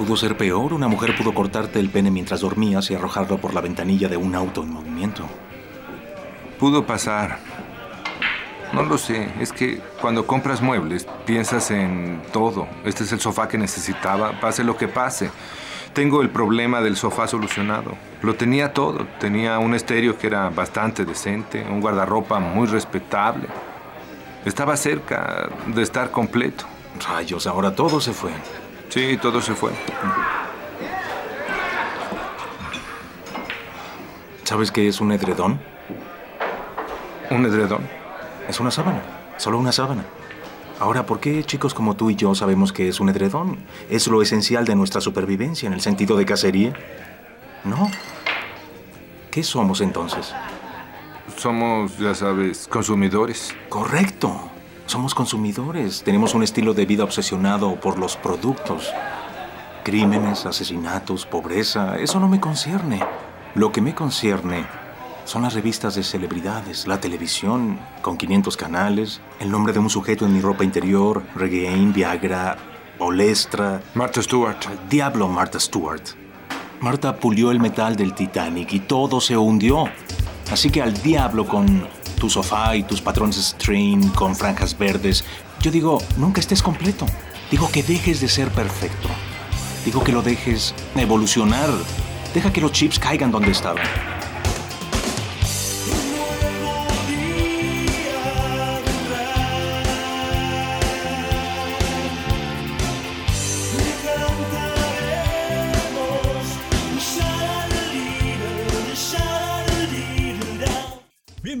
Pudo ser peor. Una mujer pudo cortarte el pene mientras dormías y arrojarlo por la ventanilla de un auto en movimiento. Pudo pasar. No lo sé. Es que cuando compras muebles, piensas en todo. Este es el sofá que necesitaba, pase lo que pase. Tengo el problema del sofá solucionado. Lo tenía todo. Tenía un estéreo que era bastante decente, un guardarropa muy respetable. Estaba cerca de estar completo. Rayos, ahora todo se fue. Sí, todo se fue. ¿Sabes qué es un edredón? ¿Un edredón? Es una sábana, solo una sábana. Ahora, ¿por qué chicos como tú y yo sabemos que es un edredón? ¿Es lo esencial de nuestra supervivencia en el sentido de cacería? No. ¿Qué somos entonces? Somos, ya sabes, consumidores. Correcto. Somos consumidores. Tenemos un estilo de vida obsesionado por los productos. Crímenes, asesinatos, pobreza. Eso no me concierne. Lo que me concierne son las revistas de celebridades, la televisión, con 500 canales, el nombre de un sujeto en mi ropa interior, Regain, Viagra, Olestra. Martha Stewart. Diablo Martha Stewart. Marta pulió el metal del Titanic y todo se hundió. Así que al diablo con tu sofá y tus patrones strain con franjas verdes. Yo digo, nunca estés completo. Digo que dejes de ser perfecto. Digo que lo dejes evolucionar. Deja que los chips caigan donde estaban.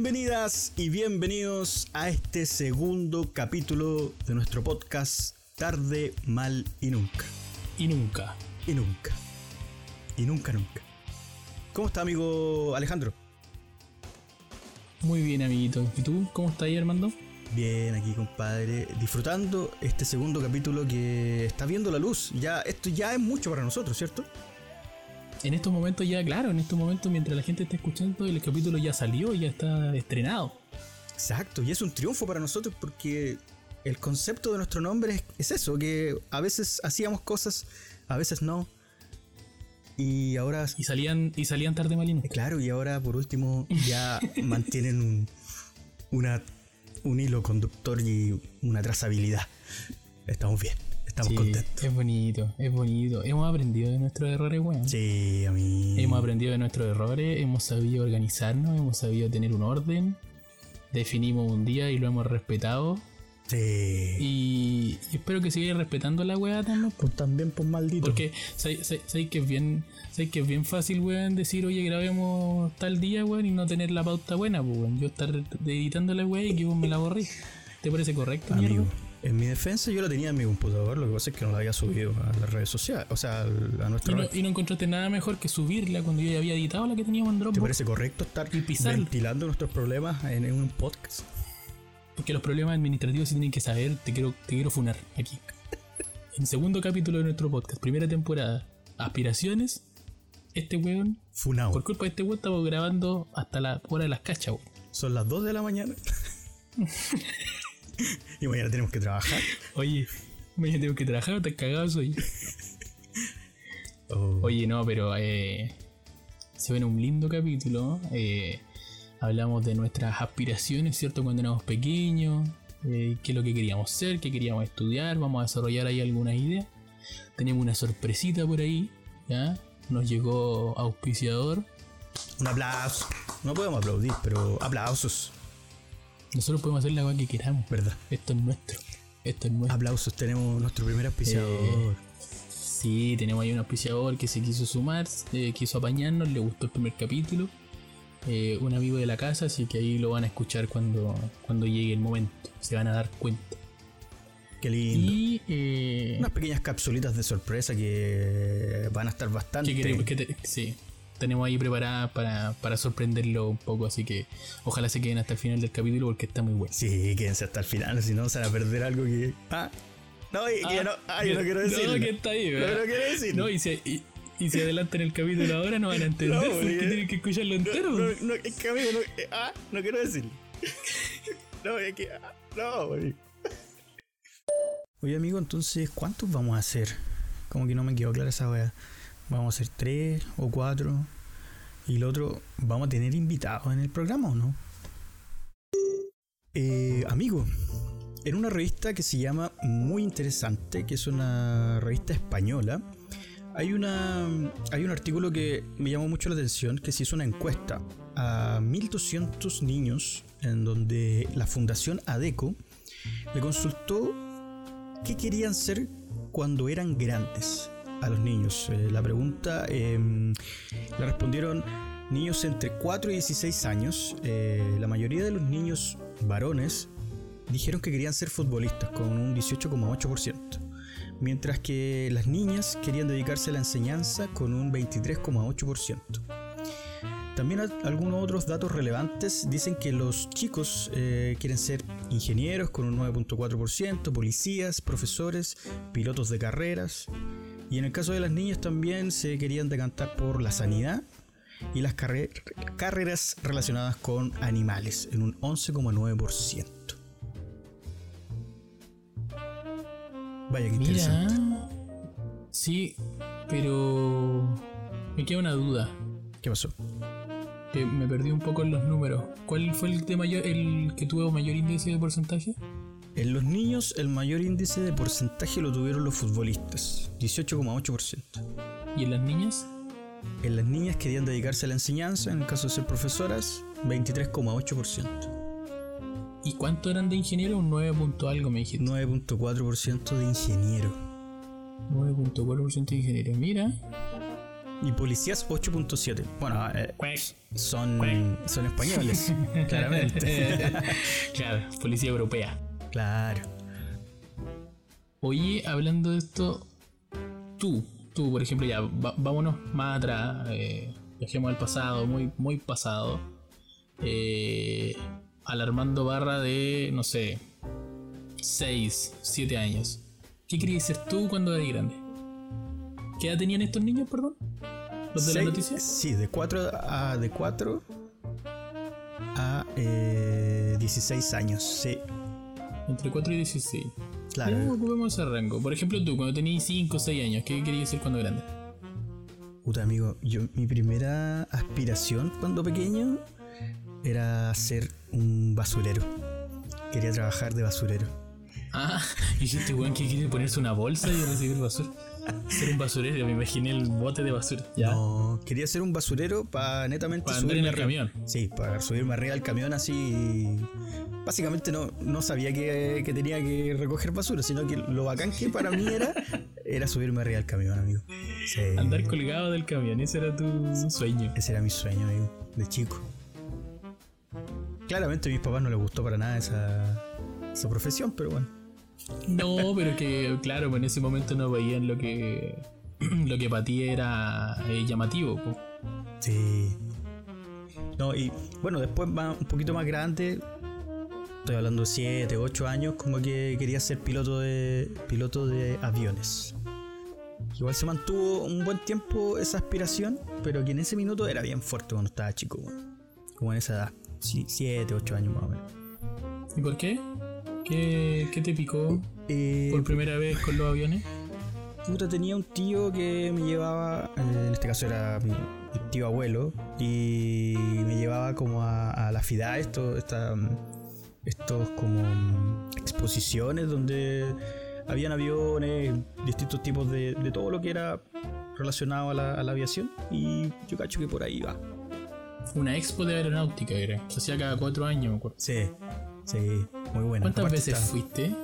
Bienvenidas y bienvenidos a este segundo capítulo de nuestro podcast Tarde, Mal y Nunca. Y nunca. Y nunca. Y nunca, nunca. ¿Cómo está amigo Alejandro? Muy bien, amiguito. ¿Y tú? ¿Cómo estás ahí, Armando? Bien, aquí compadre, disfrutando este segundo capítulo que está viendo la luz. Ya, esto ya es mucho para nosotros, ¿cierto? En estos momentos ya, claro, en estos momentos mientras la gente está escuchando, el capítulo ya salió, ya está estrenado. Exacto, y es un triunfo para nosotros porque el concepto de nuestro nombre es, es eso, que a veces hacíamos cosas, a veces no. Y ahora, Y salían, y salían tarde malino. claro, y ahora por último ya mantienen un, una, un hilo conductor y una trazabilidad. Estamos bien, estamos Sí, contentos. Es bonito, es bonito. Hemos aprendido de nuestros errores, weón. Sí, a mí. Hemos aprendido de nuestros errores, hemos sabido organizarnos, hemos sabido tener un orden. Definimos un día y lo hemos respetado. Sí. Y, y espero que sigáis respetando la weá también. Pues también, pues maldito. Porque sabéis que es bien sabéis que es bien fácil, weón, decir, oye, grabemos tal día, weón, y no tener la pauta buena, weón. Yo estar editando la weá y que vos me la borré. ¿Te parece correcto, Amigo, mierda? En mi defensa yo la tenía en mi computador, lo que pasa es que no la había subido a las redes sociales, o sea, a Y nuestra no, red. y no encontraste nada mejor que subirla cuando yo ya había editado la que teníamos en ¿Te Dropbox. parece correcto estar Y ventilando nuestros problemas en, en un podcast? Porque los problemas administrativos sí tienen que saber, te quiero, te quiero funar aquí. En segundo capítulo de nuestro podcast, primera temporada, aspiraciones, este weón, Funao. por culpa de este weón, estamos grabando hasta la hora de las cachas, weón. Son las 2 de la mañana. y mañana tenemos que trabajar. Oye, mañana tengo que trabajar, te cagado soy. Oh, Oye, no, pero eh, se ven un lindo capítulo. eh, hablamos de nuestras aspiraciones, ¿cierto? Cuando éramos pequeños, eh, qué es lo que queríamos ser, qué queríamos estudiar. Vamos a desarrollar ahí algunas ideas. Tenemos una sorpresita por ahí, ¿ya? Nos llegó auspiciador. un aplauso. No podemos aplaudir, pero aplausos, Nosotros podemos hacer la cosa que queramos. ¿verdad? Esto es nuestro. Esto es nuestro. Aplausos, tenemos nuestro primer auspiciador. Sí, tenemos ahí un auspiciador que se quiso sumar, eh, quiso apañarnos, le gustó el primer capítulo. Eh, un amigo de la casa, así que ahí lo van a escuchar cuando, cuando llegue el momento. Se van a dar cuenta. Qué lindo. Y. Eh, Unas pequeñas capsulitas de sorpresa que van a estar bastante. sí, tenemos ahí preparadas para, para sorprenderlo un poco, así que ojalá se queden hasta el final del capítulo porque está muy bueno. Sí, quédense hasta el final, si no se van a perder algo que. Ah, no, y- que Ah, no, ah, yo no quiero No, decirlo. que está ahí, No, ¿verdad? no quiero decir. No, y si, y, y si adelantan el capítulo ahora no van a entender No, porque porque- tienen que escucharlo entero. No, no, es que amigo, no, eh, ah, no quiero decirlo. no, es que. ah, no, amigo. Oye, amigo, entonces, ¿cuántos vamos a hacer? Como que no me quedó clara esa wea. Vamos a ser tres o cuatro. Y el otro, ¿vamos a tener invitados en el programa o no? Eh, amigo, en una revista que se llama Muy Interesante, que es una revista española, hay, una, hay un artículo que me llamó mucho la atención, que se hizo una encuesta a 1.200 niños en donde la Fundación ADECO le consultó qué querían ser cuando eran grandes a los niños. Eh, la pregunta em, la respondieron niños entre 4 y 16 años. Eh, la mayoría de los niños varones dijeron que querían ser futbolistas con un 18,8%, mientras que las niñas querían dedicarse a la enseñanza con un 23,8%. También algunos otros datos relevantes dicen que los chicos eh, quieren ser ingenieros con un 9.4%, policías, profesores, pilotos de carreras. Y en el caso de las niñas también se querían decantar por la sanidad y las carreras relacionadas con animales en un 11,9%. Vaya que interesante. Sí, pero me queda una duda. ¿Qué pasó? me perdí un poco en los números. ¿Cuál fue el, de mayor, el que tuvo mayor índice de porcentaje? En los niños, el mayor índice de porcentaje lo tuvieron los futbolistas, 18,8%. ¿Y en las niñas? En las niñas querían dedicarse a la enseñanza, en el caso de ser profesoras, 23,8%. ¿Y cuánto eran de ingeniero? Un 9 algo me dijiste. 9.4% de ingeniero. 9.4% de ingeniero. Mira, y policías 8.7. Bueno, eh, son, son españoles, claramente. claro, policía europea. Claro. Oye, hablando de esto, tú, tú, por ejemplo, ya, vámonos más atrás, eh, viajemos al pasado, muy, muy pasado. Eh, alarmando barra de, no sé, 6, 7 años. ¿Qué querías ser tú cuando eras grande? ¿Qué edad tenían estos niños, perdón? ¿Los de la noticia? Sí, de 4 a, de 4 a eh, 16 años, sí. Entre 4 y 16. Claro. ¿Cómo ocupamos ese rango? Por ejemplo, tú, cuando tenías 5 o 6 años, ¿qué querías ser cuando grande? Puta, amigo, yo, mi primera aspiración cuando pequeño era ser un basurero. Quería trabajar de basurero. Ah, y este weón que quiere ponerse una bolsa y recibir basura. Ser un basurero, me imaginé el bote de basura. No, quería ser un basurero para netamente para subirme en el camión. Sí, para subirme arriba del camión así. Básicamente no, no sabía que, tenía que recoger basura, sino que lo bacán que para mí era, era subirme arriba del camión, amigo. Andar colgado del camión, ese era tu sueño. Ese era mi sueño, amigo, de chico. Claramente a mis papás no les gustó para nada esa, esa profesión, pero bueno. No, pero que, claro, en ese momento no veían lo que lo que para ti era eh, llamativo. Sí. No, y bueno, después va un poquito más grande, estoy hablando de 7, 8 años, como que quería ser piloto de piloto de aviones. Igual se mantuvo un buen tiempo esa aspiración, pero que en ese minuto era bien fuerte cuando estaba chico, como en esa edad, 7, 8 años más o menos. ¿Y por qué? ¿Qué, te picó eh, por primera vez con los aviones? Puta, tenía un tío que me llevaba, eh, en este caso era mi, tío abuelo, y me llevaba como a, la FIDA, esto, estos como exposiciones donde habían aviones, distintos tipos de, todo lo que era relacionado a la, aviación, y yo cacho que por ahí va. Una expo de aeronáutica era, se hacía cada cuatro años, me acuerdo. Sí, Sí, muy buena. ¿Cuántas veces fuiste?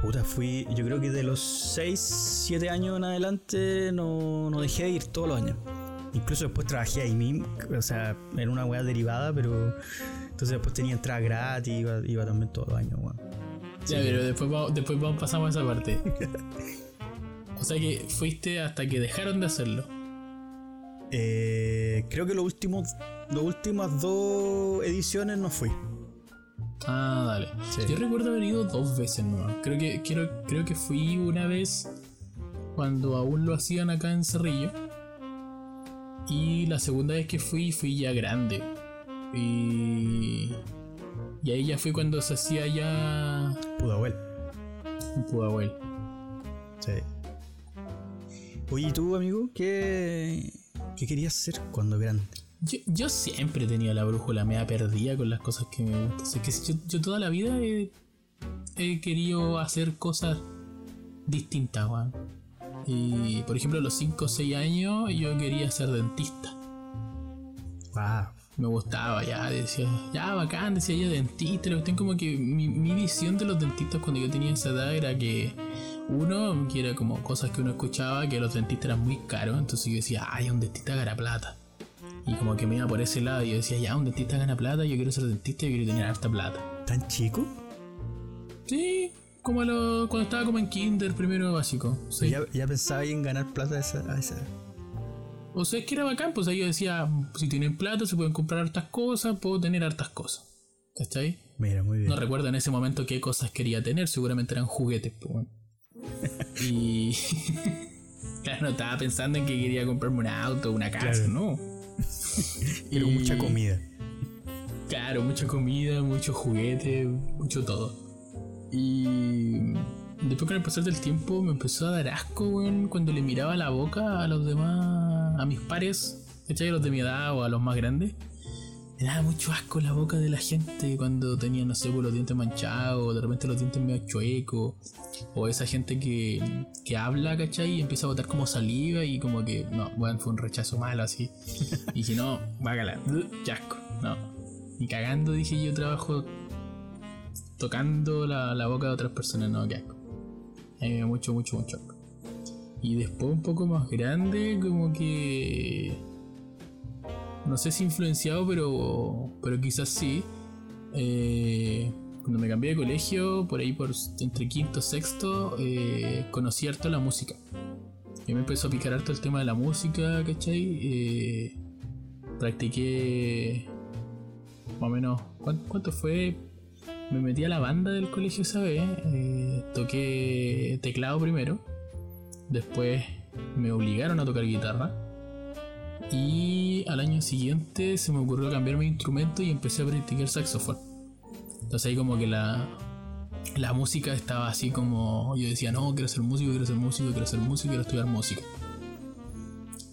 Puta, fui, yo creo que de los 6, 7 años en adelante no, no dejé de ir todos los años. Incluso después trabajé ahí mismo, o sea, en una weá derivada, pero entonces después tenía entrada gratis, iba, iba también todos los años, weón. Ya, pero después, vamos, después vamos, pasamos a esa parte. o sea que fuiste hasta que dejaron de hacerlo. Eh, creo que los últimos, las últimas dos ediciones no fui. Ah, dale. Yo recuerdo haber ido dos veces ¿no? Creo que, quiero, creo que fui una vez cuando aún lo hacían acá en Cerrillo. Y la segunda vez que fui, fui ya grande. Y. Y ahí ya fue cuando se hacía ya. Pudahuel. Pudahuel. Sí. Oye, ¿y tú, amigo? ¿Qué, qué querías ser cuando grande? Yo, yo siempre he tenido la brújula media perdida con las cosas que me gustan. O sea, que yo, yo toda la vida he, he querido hacer cosas distintas, weón. Y por ejemplo, a los 5 o 6 años yo quería ser dentista. Wow. Me gustaba, ya decía, ya bacán, decía yo dentista. La cuestión como que mi, mi visión de los dentistas cuando yo tenía esa edad era que uno, que era como cosas que uno escuchaba, que los dentistas eran muy caros. Entonces yo decía, ay, un dentista gana plata. Y como que me iba por ese lado y yo decía, ya, un dentista gana plata, yo quiero ser dentista y quiero tener harta plata. ¿Tan chico? Sí, como lo- cuando estaba como en kinder, primero básico. Sí. Ya, ya pensaba en ganar plata a esa, a esa. O sea, es que era bacán, pues ahí yo decía, si tienen plata se pueden comprar hartas cosas, puedo tener hartas cosas. ¿Cachai? Mira, muy bien. No recuerdo en ese momento qué cosas quería tener, seguramente eran juguetes, pues bueno. Y. claro, no estaba pensando en que quería comprarme un auto, una casa, Claro. ¿no? Pero Y- mucha comida. Claro, mucha comida, mucho juguete, mucho todo. Y después con el pasar del tiempo me empezó a dar asco, weón, cuando le miraba la boca a los demás, a mis pares, ¿cachai? A los de mi edad o a los más grandes. Me daba mucho asco la boca de la gente cuando tenía, no sé, pues, los dientes manchados, de repente los dientes medio chuecos, o esa gente que, que habla, ¿cachai? Y empieza a botar como saliva y como que, no, bueno, fue un rechazo malo así. Y dije, no, bácala, qué asco, no. Y cagando dije yo trabajo tocando la, la boca de otras personas, no, qué asco. Dio mucho, mucho, mucho asco. Y después un poco más grande, como que... No sé si influenciado, pero, pero quizás sí. Eh, cuando me cambié de colegio, por ahí por entre quinto y sexto, eh, conocí harto la música. Y me empezó a picar harto el tema de la música, ¿cachai? Eh, practiqué más o menos. ¿cuán- ¿Cuánto fue? Me metí a la banda del colegio esa vez. eh, toqué teclado primero. Después me obligaron a tocar guitarra. Y al año siguiente se me ocurrió cambiarme de instrumento y empecé a practicar saxofón. Entonces ahí como que la, la música estaba así como yo decía, no, quiero ser músico, quiero ser músico, quiero ser músico, quiero estudiar música.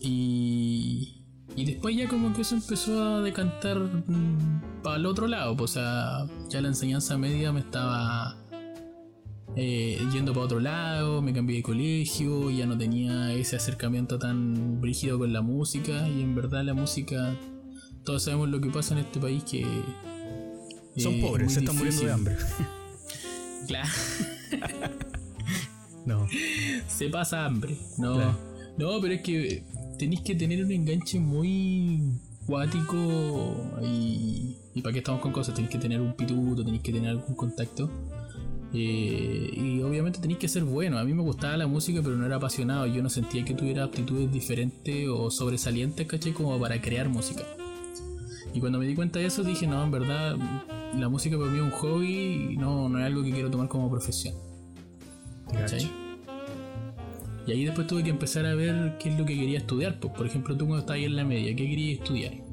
Y, y después ya como que eso empezó a decantar para el otro lado, pues, o sea, ya la enseñanza media me estaba eh, yendo para otro lado, me cambié de colegio, ya no tenía ese acercamiento tan brígido con la música y en verdad la música, todos sabemos lo que pasa en este país que... Son eh, pobres, se están muriendo de hambre. Claro. No. se pasa hambre. No, Claro. no, pero es que tenéis que tener un enganche muy cuático y, y para qué estamos con cosas, tenéis que tener un pituto, tenéis que tener algún contacto. Eh, y obviamente tenéis que ser bueno. A mí me gustaba la música, pero no era apasionado. Yo no sentía que tuviera aptitudes diferentes o sobresalientes, ¿cachai? Como para crear música. Y cuando me di cuenta de eso, dije, no, en verdad, la música para mí es un hobby y no, no es algo que quiero tomar como profesión. ¿cachai? Y ahí después tuve que empezar a ver qué es lo que quería estudiar. Pues, por ejemplo, tú cuando estabas ahí en la media, ¿qué querías estudiar?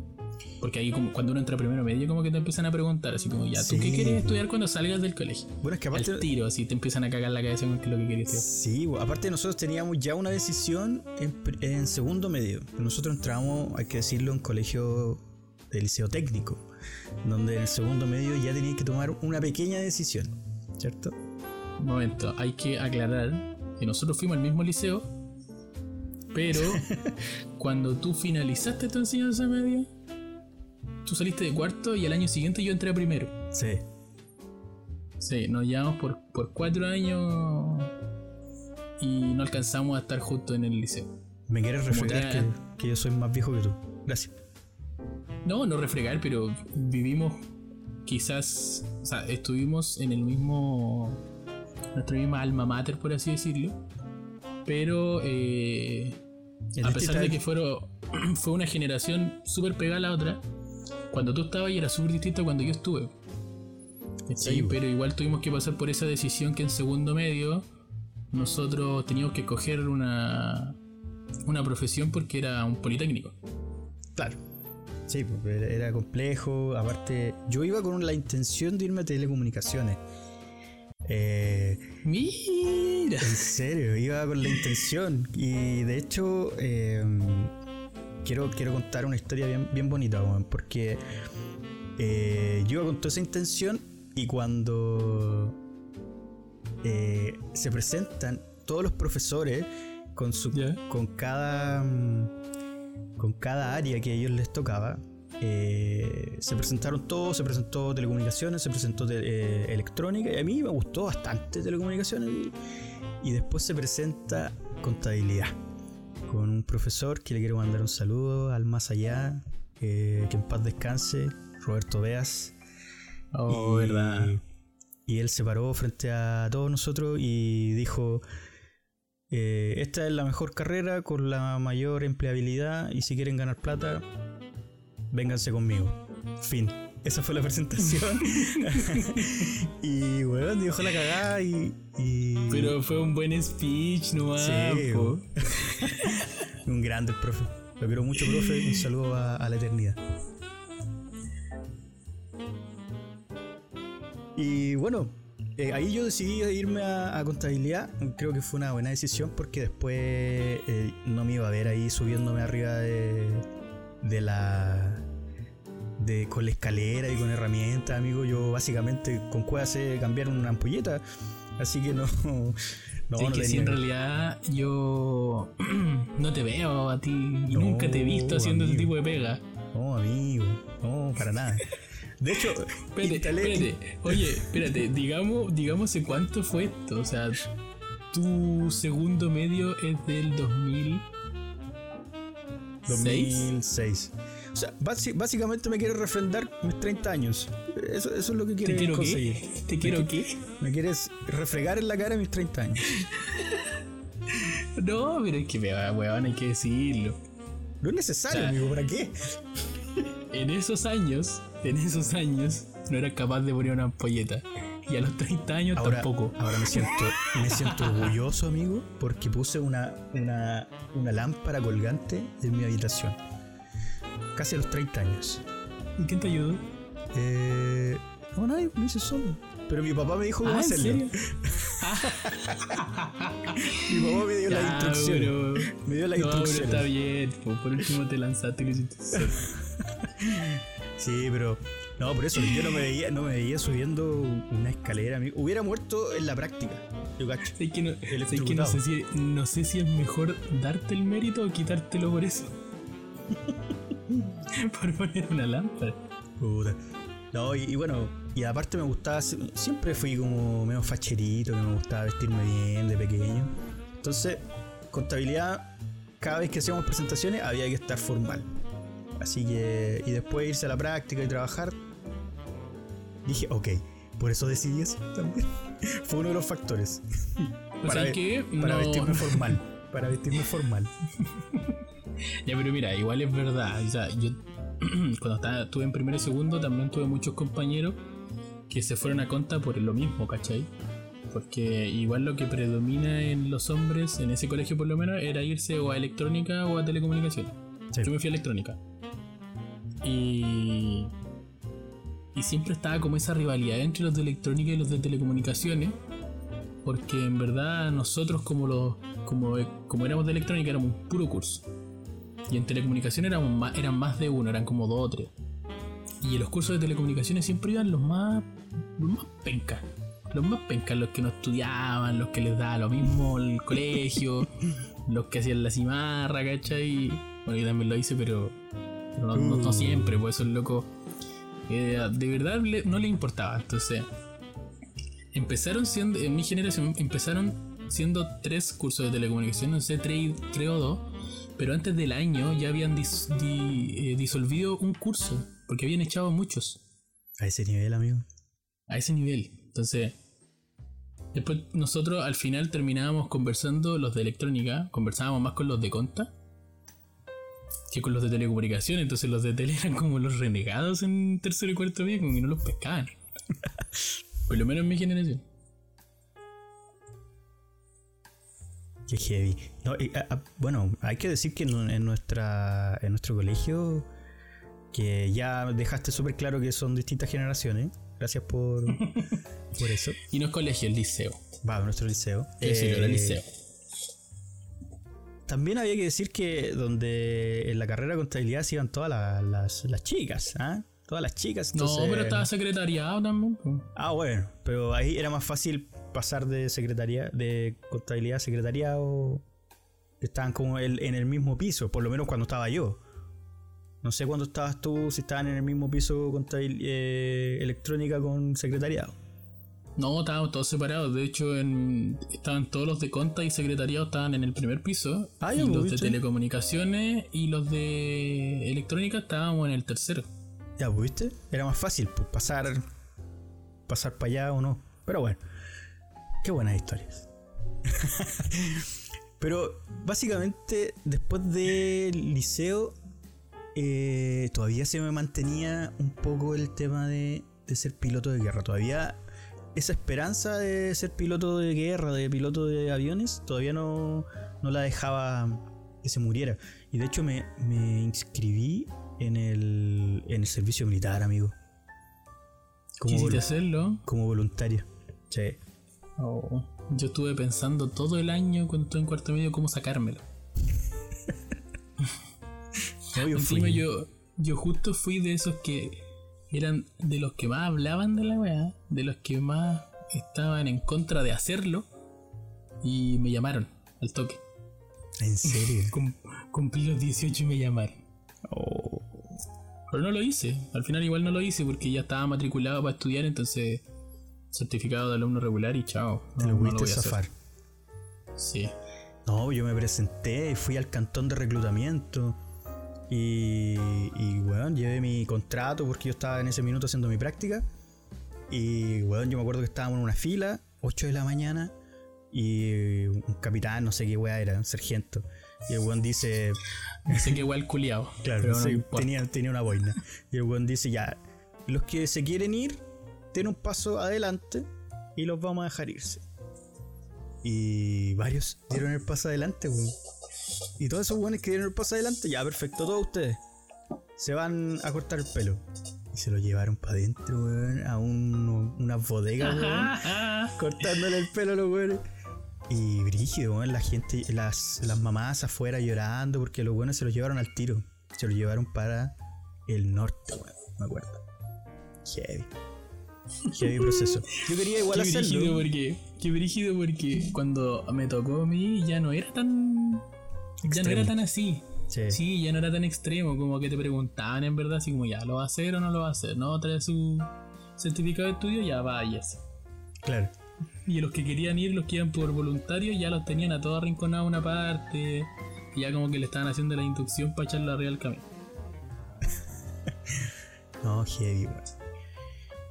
Porque ahí como, cuando uno entra primero medio como que te empiezan a preguntar, así como, ya, ¿tú Sí, qué quieres estudiar cuando salgas del colegio? Bueno, es que Al aparte. tiro, así te empiezan a cagar la cabeza con lo que querías estudiar. Sí, aparte nosotros teníamos ya una decisión en segundo medio. Nosotros entramos, hay que decirlo, en colegio de liceo técnico, donde en el segundo medio ya tenías que tomar una pequeña decisión, ¿cierto? Un momento, hay que aclarar que nosotros fuimos al mismo liceo, pero cuando tú finalizaste tu enseñanza media, tú saliste de cuarto y al año siguiente yo entré a primero. Sí. Sí, nos llevamos por, por cuatro años y no alcanzamos a estar juntos en el liceo. Me quieres Como refregar que- yo soy más viejo que tú. Gracias. No, no refregar, pero vivimos quizás, o sea, estuvimos en el mismo, nuestra misma alma mater, por así decirlo. Pero eh, a pesar de que fueron, fue una generación súper pegada a la otra, cuando tú estabas y era súper distinto a cuando yo estuve. Sí, Pero igual tuvimos que pasar por esa decisión que en segundo medio nosotros teníamos que escoger una, una profesión porque era un politécnico. Claro. Sí, porque era, complejo. Aparte, yo iba con la intención de irme a telecomunicaciones. Eh, Mi- Mira. En serio, iba con la intención. Y de hecho, eh, quiero, quiero contar una historia bien, bien bonita, weón, porque eh, yo iba con toda esa intención y cuando eh, se presentan todos los profesores con su con cada mm, con cada área que a ellos les tocaba eh, se presentaron todos se presentó telecomunicaciones se presentó te- eh, electrónica y a mí me gustó bastante telecomunicaciones y, y después se presenta contabilidad con un profesor que le quiero mandar un saludo al más allá eh, que en paz descanse Roberto Beas Oh, y, verdad. y él se paró frente a todos nosotros y dijo, eh, esta es la mejor carrera con la mayor empleabilidad y si quieren ganar plata, vénganse conmigo. Fin. Esa fue la presentación. y bueno, dijo la cagada y... y- Pero fue un buen speech, no Sí, po. un grande profe. Lo quiero mucho, profe. Un saludo a, a la eternidad. Y bueno, eh, ahí yo decidí irme a, a contabilidad. Creo que fue una buena decisión porque después eh, no me iba a ver ahí subiéndome arriba de, de la. De, con la escalera y con herramientas, amigo. Yo básicamente con cueva sé cambiar una ampolleta. Así que no. No, Sí, no que si en realidad yo no te veo a ti y No, nunca te he visto haciendo ese tipo de pega. No, amigo. No, para nada. De hecho, Espérate, espérate. Oye, espérate, digamos, digamos en cuánto fue esto. O sea, tu segundo medio es del 2000. 2006. O sea, básicamente me quiere refrendar mis 30 años. Eso, eso es lo que quiere ¿Te quiero conseguir. qué? ¿Te quiero qué? Me quieres refregar en la cara mis 30 años. No, pero es que, weón, hay que decirlo. No es necesario, O sea, amigo, ¿para qué? En esos años, en esos años, no eras capaz de poner una ampolleta. Y a los 30 años Ahora, tampoco. ahora me siento, me siento orgulloso, amigo, porque puse una, una, una lámpara colgante en mi habitación. Casi a los 30 años. ¿Y quién te ayudó? Eh, no, nadie, lo hice solo. Pero mi papá me dijo cómo Ah, ¿en hacerlo. serio? Mi papá me dio las Ya, instrucciones. pero- Me dio las no, está bien. po, Por último te lanzaste y lo hiciste solo. Sí, pero no, por eso yo no me veía, no me veía subiendo una escalera. amigo. Hubiera muerto en la práctica. Yo cacho. Es que no, es que no sé si no sé si es mejor darte el mérito o quitártelo por eso. por poner una lámpara. Puta. No, y, y bueno, y aparte me gustaba, siempre fui como medio facherito, que me gustaba vestirme bien de pequeño. Entonces, contabilidad, cada vez que hacíamos presentaciones había que estar formal. Así que, y después irse a la práctica y trabajar, dije, ok, por eso decidí eso también. Fue uno de los factores. O sea ve- que para no- vestirme formal. Para vestirme formal. Ya, pero mira, igual es verdad. O sea, yo cuando estaba, estuve en primero y segundo también tuve muchos compañeros que se fueron a conta por lo mismo, ¿cachai? Porque igual lo que predomina en los hombres, en ese colegio por lo menos, era irse o a electrónica o a telecomunicaciones. Sí. Yo me fui a electrónica. Y. Y siempre estaba como esa rivalidad entre los de electrónica y los de telecomunicaciones. Porque en verdad nosotros como los. Como, como éramos de electrónica éramos un puro curso. Y en telecomunicaciones éramos más, eran más de uno, eran como dos o tres. Y en los cursos de telecomunicaciones siempre iban los más. los más pencas. Los más pencas, los que no estudiaban, los que les daba lo mismo el colegio, los que hacían la cimarra, ¿cachai? Bueno, yo también lo hice, pero, no, no- no Uh. siempre, pues esos locos eh, de verdad no les importaba. Entonces, empezaron siendo, en mi generación, empezaron siendo tres cursos de telecomunicación, no sé, tres, tres o dos, pero antes del año ya habían dis- di- eh, disolvido un curso, porque habían echado muchos A ese nivel, amigo. a ese nivel. Entonces, después nosotros al final terminábamos conversando, los de electrónica, conversábamos más con los de conta que con los de telecomunicación. Entonces, los de tele eran como los renegados en tercero y cuarto medio, como que no los pescaban. Por lo menos en mi generación. Qué heavy. No, y, a- a- bueno, hay que decir que en, en nuestra, en nuestro colegio, que ya dejaste súper claro que son distintas generaciones, Gracias por, por eso. Y no es colegio, el liceo. Va, nuestro liceo. Sí, Eh, liceo. También había que decir que donde en la carrera de contabilidad se iban todas la- las, las chicas, ¿ah? Todas las chicas. No, pero estaba secretariado también. Ah, bueno, pero ahí era más fácil pasar de secretaría, de contabilidad a secretariado. Estaban como el- en el mismo piso, por lo menos cuando estaba yo. No sé cuándo estabas tú, si estaban en el mismo piso contabil- eh, electrónica con secretariado. No, estábamos todos separados. De hecho, en- estaban todos los de conta y secretariado estaban en el primer piso. Ah, y ya, pues, los de telecomunicaciones y los de electrónica estábamos en el tercero. Ya, pues, ¿viste? Era más fácil pues, pasar pasar para allá o no. Pero bueno, qué buenas historias. Pero básicamente después del liceo eh, todavía se me mantenía un poco el tema de, de ser piloto de guerra. Todavía esa esperanza de ser piloto de guerra, de piloto de aviones, todavía no, no la dejaba que se muriera. Y de hecho me, me inscribí en el, en el servicio militar, amigo. Como, Quisiste hacerlo. como voluntario. Sí. Oh, Yo estuve pensando todo el año cuando estuve en cuarto medio cómo sacármelo. Yo Encima yo, yo justo fui de esos que eran de los que más hablaban de la weá, de los que más estaban en contra de hacerlo. Y me llamaron al toque. En serio. Cum- cumplí los 18 y me llamaron. Oh. Pero no lo hice. Al final igual no lo hice porque ya estaba matriculado para estudiar, entonces certificado de alumno regular y chao. Te No, lo pudiste zafar. Sí. No, yo me presenté, fui al cantón de reclutamiento y, y weón, llevé mi contrato porque yo estaba en ese minuto haciendo mi práctica. Y weón, yo me acuerdo que estábamos en una fila, 8 de la mañana, y un capitán, no sé qué weá era, un sargento. Y el weón dice, No sé qué. Claro, pero no sí, importa. tenía, tenía una boina. Y el weón dice, ya, los que se quieren ir, den un paso adelante y los vamos a dejar irse. Y varios dieron el paso adelante, weón. Y todos esos weones que dieron el paso adelante, ya, perfecto, todos ustedes. Se van a cortar el pelo. Y se lo llevaron para adentro, weón, a un, unas bodegas, weón cortándole el pelo a los güeyes. Y brígido, weón, la gente, las, las mamás afuera llorando porque los buenos se los llevaron al tiro. Se los llevaron para el norte, weón, me acuerdo. Heavy. Heavy proceso. Yo quería igual Qué brígido hacerlo. porque, qué brígido porque cuando me tocó a mí ya no era tan. Ya no era tan así. Sí. Sí, ya no era tan extremo, como que te preguntaban en verdad, así como ya, ¿lo va a hacer o no lo va a hacer? ¿No? Trae su certificado de estudio, ya váyase. Claro. Y los que querían ir, los que iban por voluntario, ya los tenían a todos arrinconados a una parte. Y ya como que le estaban haciendo la inducción para echarlo arriba al camino. No, heavy, weón.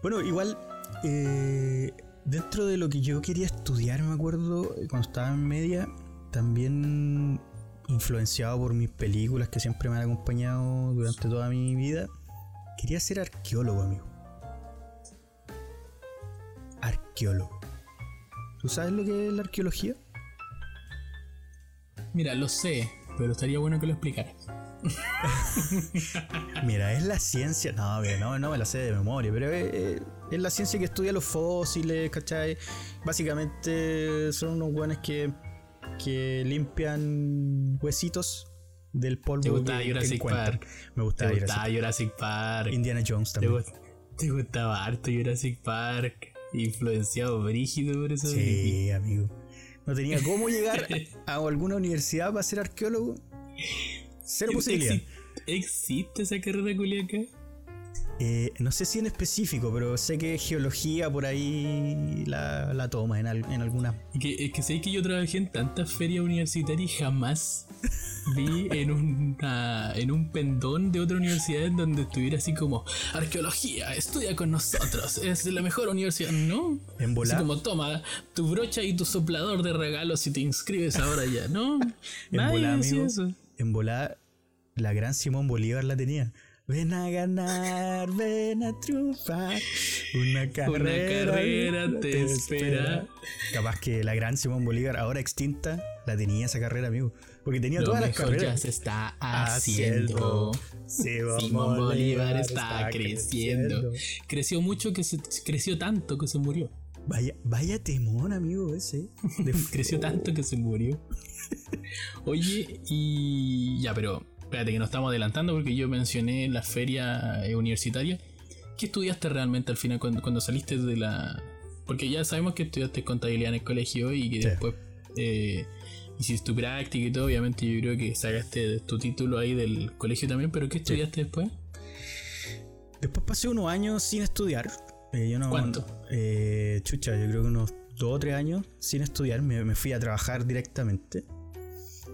Bueno, igual, eh, dentro de lo que yo quería estudiar, me acuerdo, eh, cuando estaba en media, también influenciado por mis películas que siempre me han acompañado durante toda mi vida, quería ser arqueólogo, amigo. Arqueólogo. ¿Tú sabes lo que es la arqueología? Mira, lo sé, pero estaría bueno que lo explicaras. Mira, es la ciencia. No, no, no me la sé de memoria, pero es, es- es la ciencia que estudia los fósiles, ¿cachai? Básicamente son unos buenos que, que limpian huesitos del polvo. ¿Te gustaba que- Jurassic. Park? Me gustaba ¿Te gustaba Jurassic Park? Indiana Jones ¿Te, también. gust- te gustaba harto Jurassic Park? Influenciado brígido por eso. Sí, amigo. No tenía cómo llegar a alguna universidad para ser arqueólogo. Cero posibilidad. ¿Exi- ¿Existe esa carrera culiaca? Eh, no sé si en específico, pero sé que geología por ahí la, la toma en, al- en algunas Es que, es que sé que yo trabajé en tantas ferias universitarias y jamás vi en, una, en un pendón de otra universidad en donde estuviera así como arqueología, estudia con nosotros, es la mejor universidad. No. En Así volar. como toma tu brocha y tu soplador de regalos y te inscribes ahora ya. No. En Nadie volada, decía amigo. eso. En volada, la gran Simón Bolívar la tenía. Ven a ganar, ven a triunfar. Una carrera, carrera te espera. Capaz que la gran Simón Bolívar, ahora extinta, la tenía esa carrera, amigo. Porque tenía Lo todas las mejor ya carreras. se está haciendo. Simón, Simón Bolívar está creciendo. Creció mucho que se creció tanto que se murió. Vaya, vaya temón, amigo, ese. De Creció tanto que se murió. Oye, y ya, pero espérate que nos estamos adelantando porque yo mencioné la feria eh, universitaria. ¿Qué estudiaste realmente al final cuando, cuando saliste de la...? Porque ya sabemos que estudiaste contabilidad en el colegio y que Sí. después eh, hiciste tu práctica y todo. Obviamente yo creo que sacaste tu título ahí del colegio también, pero ¿qué estudiaste después? Después pasé unos años sin estudiar. Eh, yo no, ¿Cuánto? Eh, chucha, yo creo que unos dos o tres años sin estudiar. Me, me fui a trabajar directamente.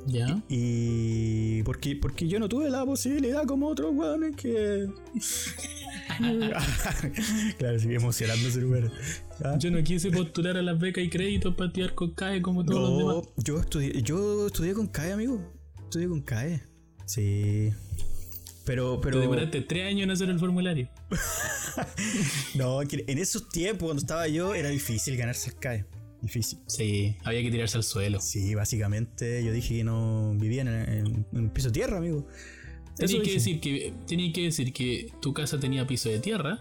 ¿Ya? Y porque, porque yo no tuve la posibilidad como otros weones que. claro, sigue emocionándose. ¿Ah? Yo no quise postular a las becas y créditos para estudiar con CAE como todos los demás. Yo estudié, yo estudié con CAE, amigo. Estudié con CAE. Sí. Pero, Te pero. demoraste tres años en hacer el formulario. No, en esos tiempos, cuando estaba yo, era difícil ganarse el CAE. Difícil. Sí, había que tirarse al suelo. Sí, básicamente yo dije que no vivía en, en, en piso tierra, amigo. Eso Tenía que decir que tenía que decir que tu casa tenía piso de tierra.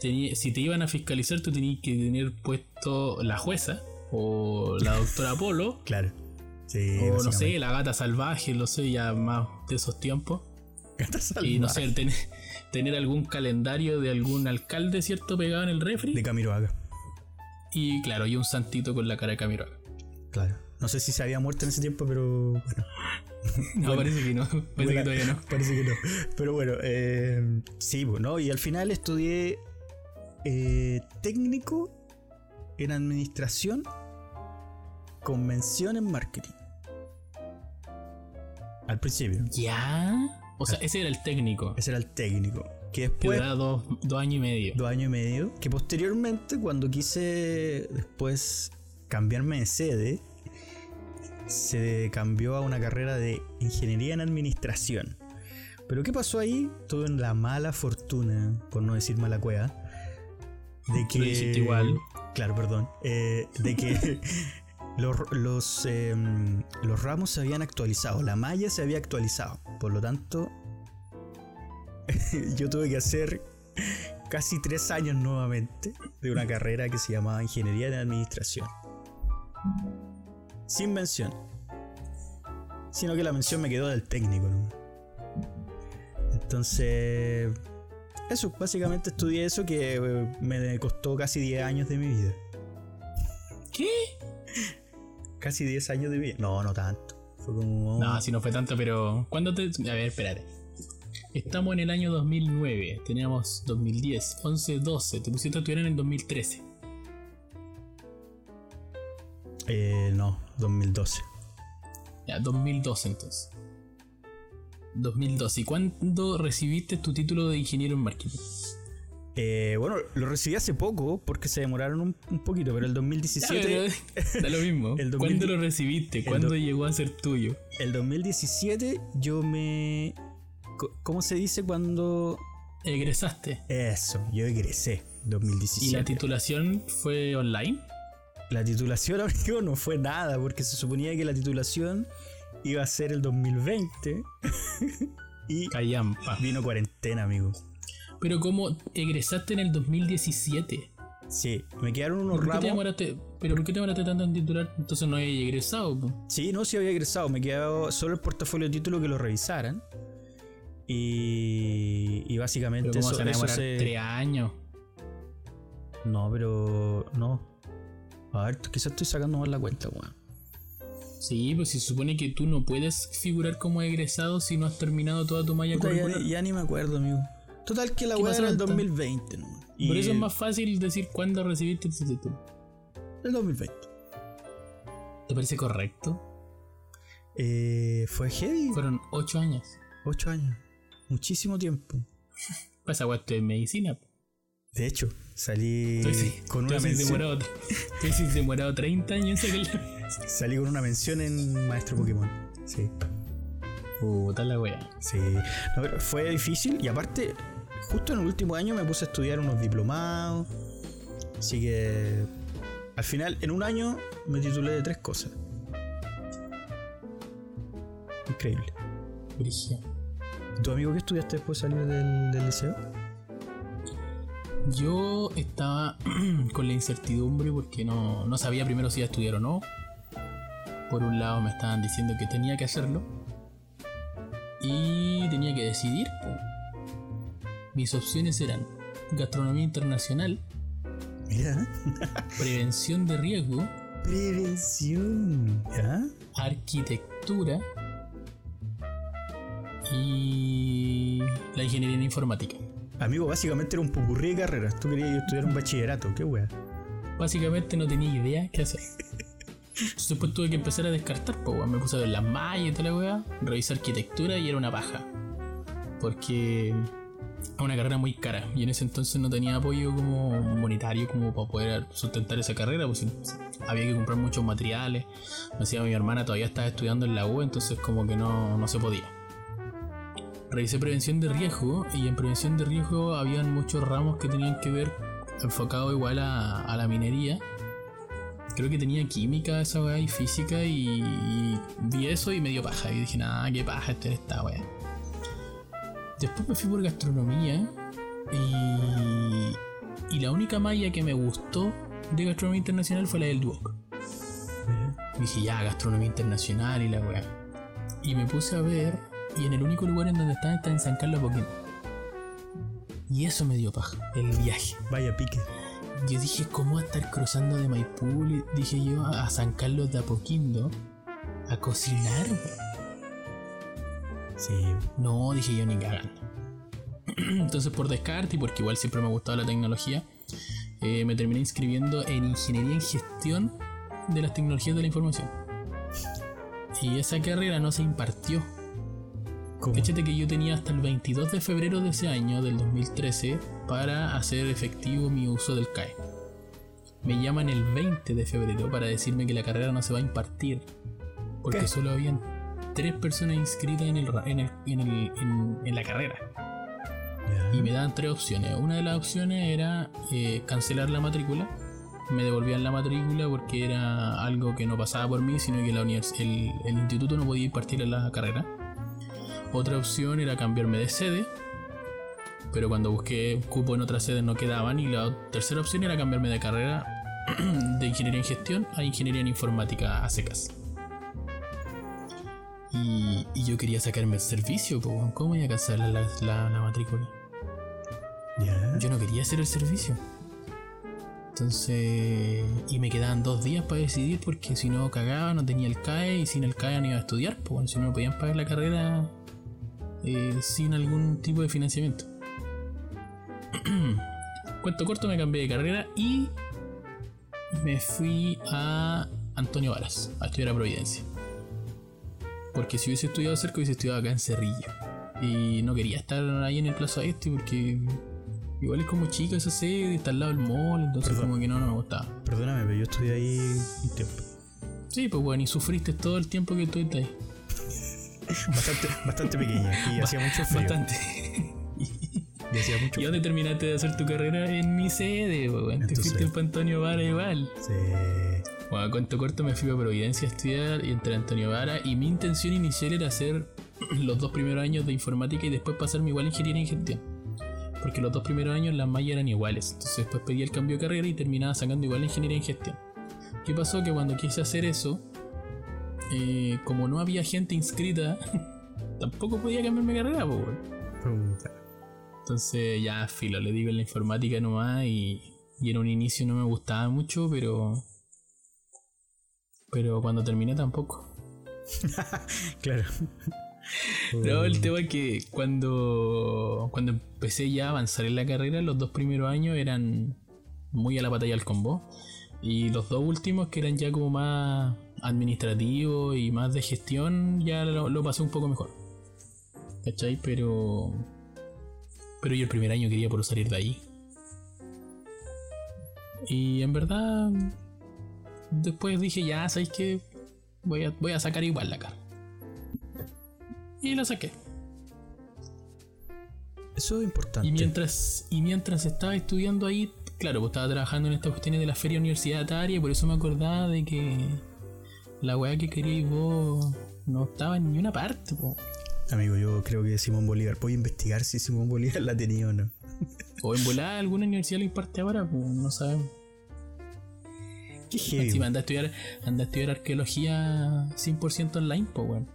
Tenía, si te iban a fiscalizar, tú tenías que tener puesto la jueza o la doctora Polo Claro. Sí, o no sé, la gata salvaje, no sé, ya más de esos tiempos. Y no sé, ten- tener algún calendario de algún alcalde, ¿cierto? Pegado en el refri. De Camiroaga. Y claro, y un santito con la cara de Camiroaga. Claro. No sé si se había muerto en ese tiempo, pero bueno. No, parece que no. Parece que todavía no. Parece que no. Pero bueno, eh, sí, bueno, y al final estudié eh, técnico en administración con mención en marketing. Al principio. ¿Ya? O sea, ese era el técnico. Ese era el técnico. Que Que después, duraba dos, dos años y medio. dos años y medio, que posteriormente, cuando quise después cambiarme de sede, se cambió a una carrera de ingeniería en administración. Pero ¿qué pasó ahí? Tuve la mala fortuna, por no decir mala cueva, de que... Lo igual. Claro, perdón. eh, de que los, los, em, los ramos se habían actualizado, la malla se había actualizado. Por lo tanto, yo tuve que hacer casi tres años nuevamente de una carrera que se llamaba Ingeniería de Administración. Sin mención. Sino que la mención me quedó del técnico. ¿no? Entonces, eso, básicamente estudié eso que eh, me costó casi 10 años de mi vida. ¿Qué? Casi 10 años de vida. No, no tanto. Fue como... No, si no fue tanto, pero. ¿Cuándo te.? A ver, espérate. Estamos en el año 2009. Teníamos 2010, 11, 12. Te pusiste a estudiar en el 2013. Eh, no, 2012. Ya, 2012 entonces. 2012. ¿Y cuándo recibiste tu título de ingeniero en marketing? Eh, bueno, lo recibí hace poco porque se demoraron un, un poquito, pero el Ya, 2017... pero da lo mismo. el 2000 ¿Cuándo lo recibiste? ¿Cuándo do- llegó a ser tuyo? El 2017 yo me... ¿Cómo se dice cuando...? Egresaste. Eso, yo egresé. ¿Y 2017. la titulación fue online? La titulación, amigo, no fue nada, porque se suponía que la titulación iba a ser el 2020. y Callampa. vino cuarentena, amigo. Pero ¿cómo egresaste en el 2017? Sí, me quedaron unos ¿Por ramos. demoraste, ¿Pero por qué te demoraste tanto en titular? Entonces no había egresado. po. Sí, no, sí había egresado. Me quedaba solo el portafolio de título que lo revisaran. Y, y básicamente Pero ¿cómo eso, se eso se- tres años? No, pero no. A ver, quizás estoy sacando mal la cuenta, weón. Sí, pues se supone que tú no puedes figurar como egresado si no has terminado toda tu malla Puta, ya, curricular. ni- ya ni me acuerdo, amigo. Total que la ¿Qué weá era el entonces? 2020, ¿no? Por eso es más fácil decir cuándo recibiste tu título. El 2020. ¿Te parece correcto? Eh, fue heavy. Fueron ocho años. Ocho años. Muchísimo tiempo. Pues esa weá es medicina. De hecho, salí Entonces, con una mención. demorado, entonces demorado 30 años en Salí con una mención en Maestro Pokémon. Sí. Puta la wea. Sí, no, pero fue difícil y aparte, justo en el último año me puse a estudiar unos diplomados. Así que al final, en un año, me titulé de tres cosas. Increíble. Brigio. ¿Tu amigo qué estudiaste después de salir del, del liceo? Yo estaba con la incertidumbre porque no, no sabía primero si iba a estudiar o no. Por un lado me estaban diciendo que tenía que hacerlo. Y tenía que decidir. Mis opciones eran gastronomía internacional, Mira. prevención de riesgo, Prevención. ¿Ya? arquitectura y la ingeniería en informática. Amigo, básicamente era un pupurrí de carreras. Tú querías estudiar un bachillerato. Qué wea. Básicamente no tenía idea qué hacer. Después tuve que empezar a descartar, pues me puse a ver las mallas y toda la weá, revisar arquitectura y era una paja. Porque es una carrera muy cara y en ese entonces no tenía apoyo como monetario como para poder sustentar esa carrera, pues había que comprar muchos materiales. Me decía mi hermana todavía estaba estudiando en la U, entonces como que no, no se podía. Revisé prevención de riesgo y en prevención de riesgo habían muchos ramos que tenían que ver enfocado igual a, a la minería. Creo que tenía química esa weá y física y, y vi eso y me dio paja. Y dije, nada, qué paja este esta weá. Después me fui por gastronomía y, y la única malla que me gustó de gastronomía internacional fue la del Duoc. Dije, ya, gastronomía internacional y la weá. Y me puse a ver y en el único lugar en donde estaba está en San Carlos Boquín. Y eso me dio paja, el viaje. Vaya pique. Yo dije, ¿cómo va a estar cruzando de Maipú? Dije yo a San Carlos de Apoquindo a cocinar. Sí. No, dije yo ni cagando. Entonces, por descarte y porque igual siempre me ha gustado la tecnología, eh, me terminé inscribiendo en Ingeniería en Gestión de las Tecnologías de la Información. Y esa carrera no se impartió. Fíjate que yo tenía hasta el 22 de febrero de ese año, del 2013, para hacer efectivo mi uso del CAE. Me llaman el 20 de febrero para decirme que la carrera no se va a impartir. Porque ¿Qué? solo habían tres personas inscritas en, el, en, el- en el- en- en la carrera. Y me daban tres opciones. Una de las opciones era eh, cancelar la matrícula. Me devolvían la matrícula porque era algo que no pasaba por mí, sino que la el, el instituto no podía impartir la carrera. Otra opción era cambiarme de sede, pero cuando busqué cupo en otras sedes no quedaban. Y la tercera opción era cambiarme de carrera de ingeniería en gestión a ingeniería en informática a secas. Y, y yo quería sacarme el servicio, weón. ¿cómo iba a cancelar la, la- la matrícula? Ya. Yo no quería hacer el servicio. Entonces, y me quedaban dos días para decidir porque si no cagaba, no tenía el CAE y sin el CAE no iba a estudiar, pues si no me podían pagar la carrera eh, sin algún tipo de financiamiento. Cuento corto, me cambié de carrera y me fui a Antonio Varas a estudiar a Providencia. Porque si hubiese estudiado cerca, hubiese estudiado acá en Cerrillo. Y no quería estar ahí en el Plaza Este porque igual es como chica esa sede, está al lado del mall, entonces Perdón. como que no, no me gustaba. Perdóname, pero yo estudié ahí un tiempo. Sí, pues bueno, y sufriste todo el tiempo que estuviste ahí. Bastante, bastante pequeña. Y hacía mucho frío. Bastante. Y hacía mucho ¿Y frío. dónde terminaste de hacer tu carrera? En mi sede, pues, En tu fuiste sede. para Antonio Vara igual. Sí. Bueno, cuento corto, me fui a Providencia a estudiar y entré a Antonio Vara. Y mi intención inicial era hacer los dos primeros años de informática y después pasarme igual a ingeniería en gestión. Porque los dos primeros años las mallas eran iguales. Entonces después pedí el cambio de carrera y terminaba sacando igual ingeniería en gestión. ¿Qué pasó? Que cuando quise hacer eso, eh, como no había gente inscrita, tampoco podía cambiarme de carrera, pues. Entonces ya filo, le digo en la informática nomás y, y en un inicio no me gustaba mucho, pero... Pero cuando terminé tampoco. Claro. No, el tema es que cuando, cuando empecé ya a avanzar en la carrera, los dos primeros años eran muy a la batalla al combo. Y los dos últimos, que eran ya como más administrativos y más de gestión, ya lo, lo pasé un poco mejor. ¿Cachai? Pero. Pero yo el primer año quería por salir de ahí. Y en verdad. Después dije, ya, ¿sabéis qué? Voy a, voy a sacar igual la cara. Y la saqué. Eso es importante. Y mientras, y mientras estaba estudiando ahí, claro, pues estaba trabajando en estas cuestiones de la feria universitaria, por eso me acordaba de que la weá que queríais vos no estaba en ninguna parte, po. Amigo, yo creo que Simón Bolívar. Voy a investigar si Simón Bolívar la tenía o no. O en volada alguna universidad lo imparte ahora, pues no sabemos. Qué heavy. Anda a estudiar, anda a estudiar arqueología 100% online, pues weón.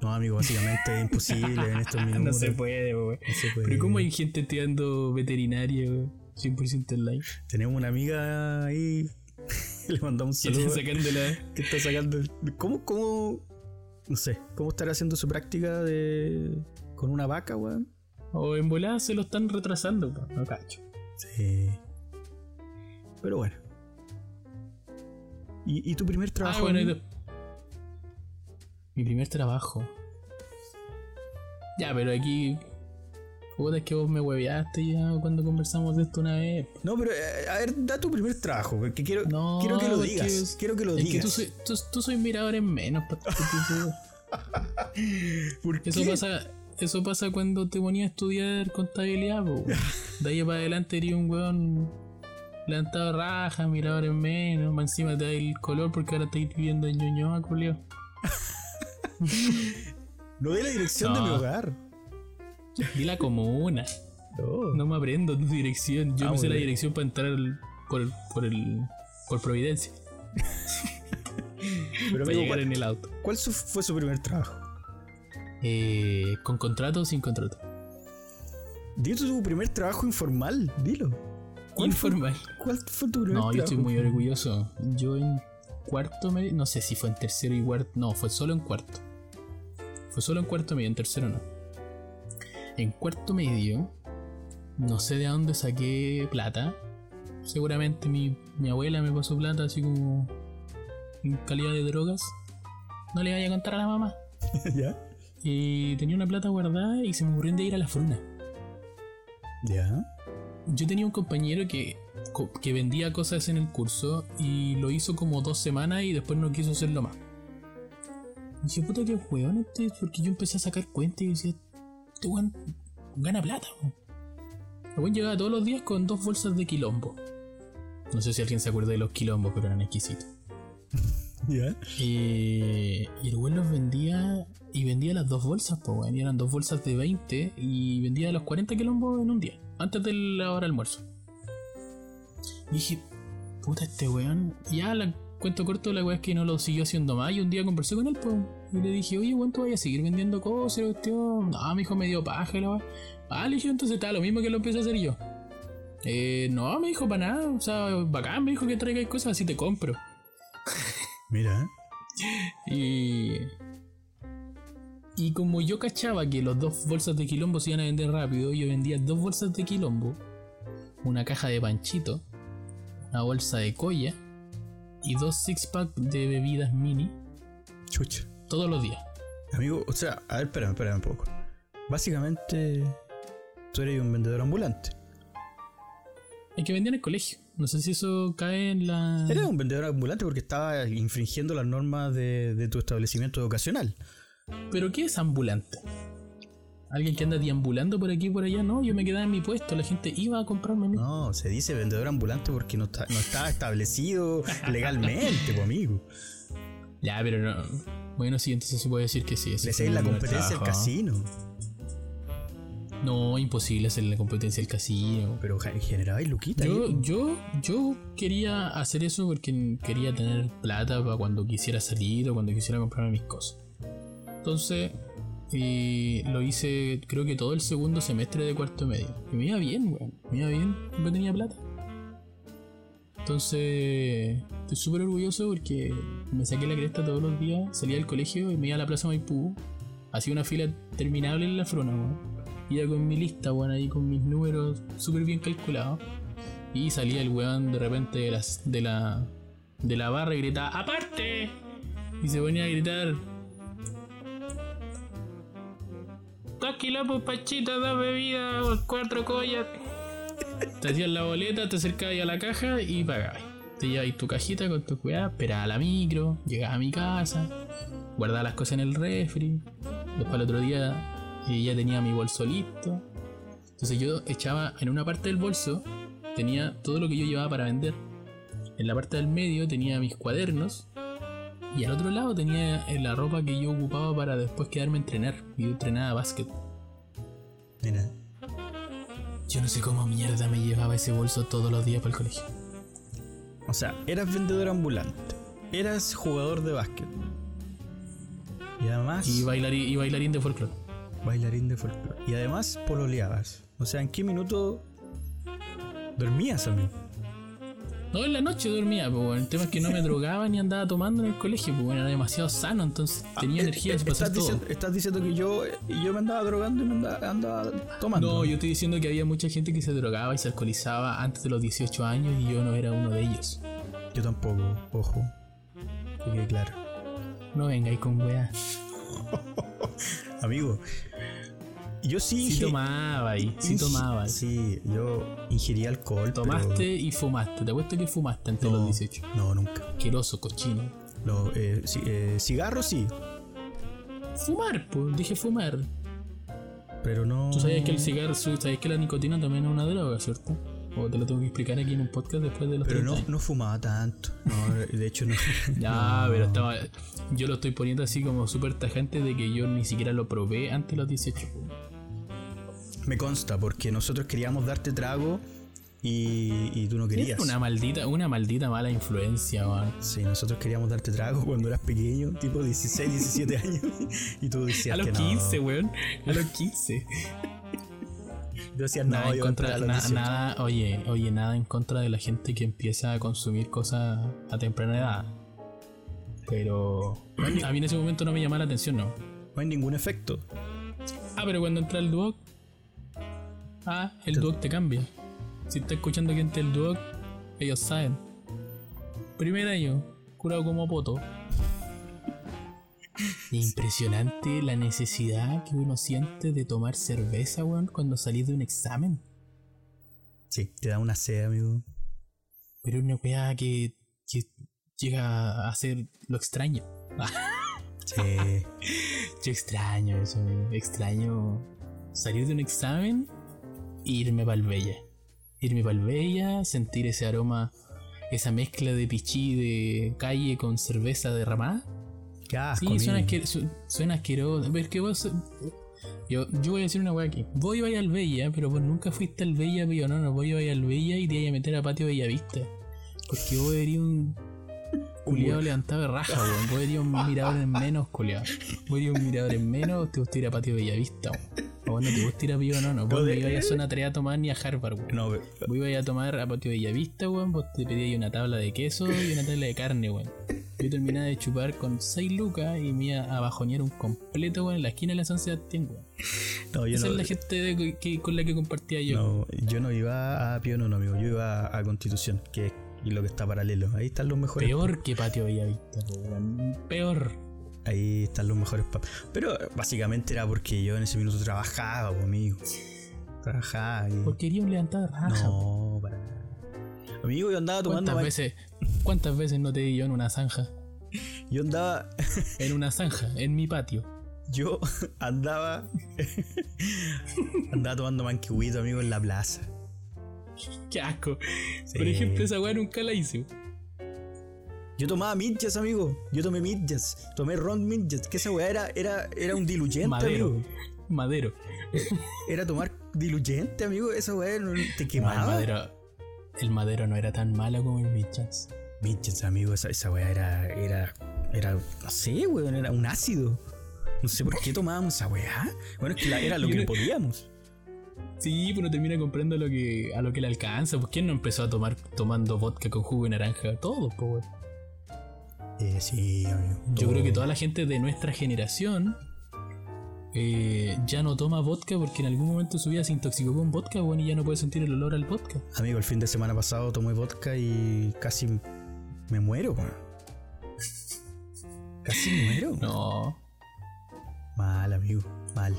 No, amigo, básicamente es imposible en estos minutos. No se puede, weón. No se puede. Pero ¿cómo hay gente estudiando veterinaria, weón? 100% online. Tenemos una amiga ahí. Le mandamos un saludo. que está sacando. ¿Cómo, cómo. No sé, ¿cómo estará haciendo su práctica de. con una vaca, weón? O en volada se lo están retrasando, no cacho. Sí. Pero bueno. ¿Y, y tu primer trabajo? Ah, bueno, y Mi primer trabajo. Ya, pero aquí. Puta, es que vos me hueveaste ya cuando conversamos de esto una vez. No, pero eh, a ver, da tu primer trabajo, porque quiero, No, quiero que lo digas. es- quiero que lo es que digas. tú soy, tú, tú soy mirador en menos, ¿Por Eso pasa, eso pasa cuando te ponías a estudiar contabilidad, po. De ahí para adelante eres un weón levantado raja, mirador en menos, más encima te da el color porque ahora estáis viviendo en Ñuñoa, culio. No de la dirección de mi hogar. Di la comuna. No. No me aprendo tu dirección. Yo Ah, me sé la dirección para entrar por el, por el por Providencia. Pero Para amigo, llegar ¿cuál, en el auto. cuál su- fue su primer trabajo? Eh, ¿Con contrato o sin contrato? Dilo tu primer trabajo informal, dilo. ¿Cuál fue, Informal. ¿Cuál fue tu primer No, yo estoy muy orgulloso. Yo en cuarto medio, no sé si fue en tercero y cuarto, no, fue solo en cuarto. Fue solo en cuarto medio, en tercero no. En cuarto medio, no sé de dónde saqué plata. Seguramente mi, mi abuela me pasó plata así como en calidad de drogas. No le vaya a contar a la mamá. ¿Ya? Y tenía una plata guardada y se me ocurrió de ir a la fruna. ¿Ya? Yo tenía un compañero que, que vendía cosas en el curso y lo hizo como dos semanas y después no quiso hacerlo más. Y dije, puta que weón este, porque yo empecé a sacar cuentas y decía, este weón gana plata. weón". El weón llegaba todos los días con dos bolsas de quilombo. No sé si alguien se acuerda de los quilombos, pero eran exquisitos. ¿Ya? Eh, y el weón los vendía y vendía las dos bolsas, pues weón. y eran dos bolsas de 20 y vendía los 40 quilombos en un día, antes de la hora de almuerzo. Y dije, puta, este weón. Y Ya la cuento corto, la weá es que no lo siguió haciendo más. Y un día conversé con él, pues. Y le dije, oye, weón, tú vayas a seguir vendiendo cosas, cuestión. No, mi hijo me dio paja, la weá. Ah, le dije, entonces está lo mismo que lo empecé a hacer yo. Eh, no, me dijo para nada. O sea, bacán, me dijo que traigáis cosas, así te compro. Mira. Y. Y como yo cachaba que los dos bolsas de quilombo se iban a vender rápido, yo vendía dos bolsas de quilombo, una caja de panchito, una bolsa de colla y dos six pack de bebidas mini Chucha. todos los días. Amigo, o sea, a ver, espérame, espérame un poco. Básicamente, tú eres un vendedor ambulante. El que vendía en el colegio. No sé si eso cae en la. Eres un vendedor ambulante porque estaba infringiendo las normas de, de tu establecimiento educacional. ¿Pero qué es ambulante? ¿Alguien que anda deambulando por aquí y por allá? No, yo me quedaba en mi puesto, la gente iba a comprarme a mí. No, se dice vendedor ambulante porque no está, no está establecido legalmente, pues, amigo. Ya, pero no. Bueno, sí, entonces se puede decir que sí. Le seguís la competencia al casino. No, imposible hacerle la competencia al casino. Pero generabais luquita. Yo, ahí. yo, yo quería hacer eso porque quería tener plata para cuando quisiera salir o cuando quisiera comprarme mis cosas. Entonces, eh, lo hice creo que todo el segundo semestre de cuarto medio. Y me iba bien, weón. Me iba bien porque tenía plata. Entonces, estoy súper orgulloso porque me saqué la cresta todos los días, salía del colegio y me iba a la plaza Maipú. Hacía una fila terminable en la frona, weón. Iba con mi lista, weón, ahí con mis números súper bien calculados. Y salía el weón de repente de, las, de la de la barra y gritaba ¡Aparte! Y se ponía a gritar Dos kilopos pachitas, dos bebidas, cuatro collas. Te hacían la boleta, te acercabas a la caja y pagabas. Te llevabas tu cajita con tu cuidado, esperabas a la micro, llegabas a mi casa, guardabas las cosas en el refri. Después al otro día eh, ya tenía mi bolso listo. Entonces yo echaba en una parte del bolso, tenía todo lo que yo llevaba para vender. En la parte del medio tenía mis cuadernos. Y al otro lado tenía eh, la ropa que yo ocupaba para después quedarme a entrenar. Yo entrenaba básquet. Mira. Yo no sé cómo mierda me llevaba ese bolso todos los días para el colegio. O sea, eras vendedor ambulante. Eras jugador de básquet. Y además. Y, bailarín, y bailarín de folclore. Bailarín de folclore. Y además pololeabas. O sea, ¿en qué minuto dormías, amigo? No, en la noche dormía, pues bueno. El tema es que no me drogaba ni andaba tomando en el colegio, pues bueno, era demasiado sano, entonces tenía Ah, energía eh, para todo. diciendo, estás diciendo que yo, yo me andaba drogando y me andaba, andaba tomando. No, yo estoy diciendo que había mucha gente que se drogaba y se alcoholizaba antes de los 18 años y yo no era uno de ellos. Yo tampoco, ojo. Que quede claro. No vengáis con weá. Amigo, yo sí. Sí tomaba ahí, sí tomaba. Sí, yo ingerí alcohol. pero- Tomaste y fumaste. Te apuesto que fumaste antes de No, los 18. no, nunca. Asqueroso, cochino. No, eh, sí, eh, cigarro sí, Fumar, pues, dije fumar. pero no. Tú sabías que el cigarro, sabías que la nicotina también es una droga, ¿cierto? O te lo tengo que explicar aquí en un podcast después de los Pero 30 no, años. no fumaba tanto. No, de hecho no. Ya, pero estaba. Yo lo estoy poniendo así como súper tajante de que yo ni siquiera lo probé antes de los 18. Me consta, porque nosotros queríamos darte trago y, y tú no querías. Una maldita, una maldita mala influencia, man. Sí, nosotros queríamos darte trago cuando eras pequeño, tipo 16, 17 años, y tú decías A los que no. 15, weón. A los 15. Tú decías, no, nada en yo a entrar contra, a los na- 18. nada, oye, oye, nada en contra de la gente que empieza a consumir cosas a temprana edad. Pero a mí en ese momento no me llamaba la atención, no. No hay ningún efecto. Ah, pero cuando entra el Duoc, ah, el Duoc te cambia. Si estás escuchando gente del Duoc, ellos saben. Primer año, curado como poto. Impresionante la necesidad que uno siente de tomar cerveza, weón, cuando salís de un examen. Sí, te da una sed, amigo. Pero una weá que, que llega a ser lo extraño. Sí. Yo extraño eso, amigo. extraño salir de un examen irme para el Bella. Irme para el Bella, sentir ese aroma, esa mezcla de pichí de calle con cerveza derramada. Qué asco, Sí, suena, asquer- su- suena asqueroso. Pero es que vos. Yo, yo voy a decir una weá aquí. Vos ibas al Bella, pero vos nunca fuiste al Bella, pero no, no, vos ibas al Bella y te ibas a meter a patio Bellavista. Porque vos eres un. Culiado levantado de raja, weón. Vos eres un mirador en menos, culiado. Vos eres un mirador en menos, te gusta ir a patio Bellavista, weón. O bueno, te gusta ir a Pío, no, no. Vos No, no ibas a zona 3 a tomar ni a Harvard, weón. No, Vos ibas a tomar a patio Bellavista, weón. Vos te pedías una tabla de queso y una tabla de carne, weón. Yo terminaba de chupar con 6 lucas y me iba a bajonear un completo, weón, en la esquina de la San Sebastián, weón. no, yo Esa no. es la gente de- que, con la que compartía yo. No, yo no iba a Pío no, amigo. Yo iba a Constitución, que es lo que está paralelo. Ahí están los mejores. Peor que patio Bellavista. Peor. Ahí están los mejores pubs. Pero eh, básicamente era porque yo en ese minuto trabajaba, amigo. Trabajaba y. Porque quería un levantado de raja. No, para. Amigo, yo andaba tomando. ¿Cuántas veces, ¿Cuántas veces no te di yo en una zanja? Yo andaba. En una zanja, en mi patio. Yo andaba. andaba tomando manquehuito, amigo, en la plaza. Qué asco. Sí. Por ejemplo, esa weá nunca la hice. Yo tomaba midjas, amigo. Yo tomé midjas. Tomé ron midjas. Que esa weá era, era, era un diluyente, Madero. amigo. Madero. Era tomar diluyente, amigo. Esa weá te No, el quemaba. madero. El madero no era tan malo como el Mitchans. Midjas, amigo. Esa, esa weá era, era. Era. No sé, weón. Era un ácido. No sé por qué tomábamos esa weá. Bueno, es que la- era lo que no- podíamos. Sí, pero termina comprando lo que, a lo que le alcanza. Pues quién no empezó a tomar tomando vodka con jugo de naranja? Todos, pues. Eh, sí, amigo. Yo creo que toda la gente de nuestra generación eh, ya no toma vodka porque en algún momento de su vida se intoxicó con vodka, weón, y ya no puede sentir el olor al vodka. Amigo, el fin de semana pasado tomé vodka y casi me muero, weón. Casi muero. No. Mal, amigo. Mal.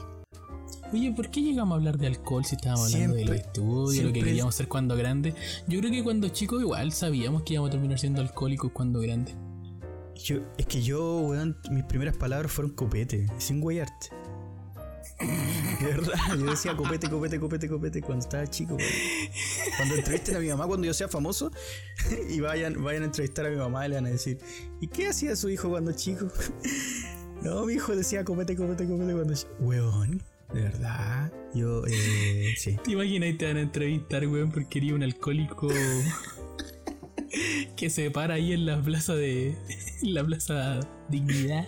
Oye, ¿por qué llegamos a hablar de alcohol si estábamos hablando Siempre- del estudio, lo que siempre queríamos hacer cuando grande? Yo creo que cuando chicos igual sabíamos que íbamos a terminar siendo alcohólicos cuando grandes. Yo, es que yo, weón, mis primeras palabras fueron copete, sin guayarte. De verdad, yo decía copete, copete, copete, copete cuando estaba chico. weón. Cuando entrevisten a mi mamá cuando yo sea famoso y vayan, vayan a entrevistar a mi mamá y le van a decir, ¿y qué hacía su hijo cuando chico? No, mi hijo decía copete, copete, copete cuando chico. Weón, de verdad. Yo, eh, sí. ¿Te imaginas y te van a entrevistar, weón, porque eres un alcohólico que se para ahí en la plaza de. en la plaza Dignidad?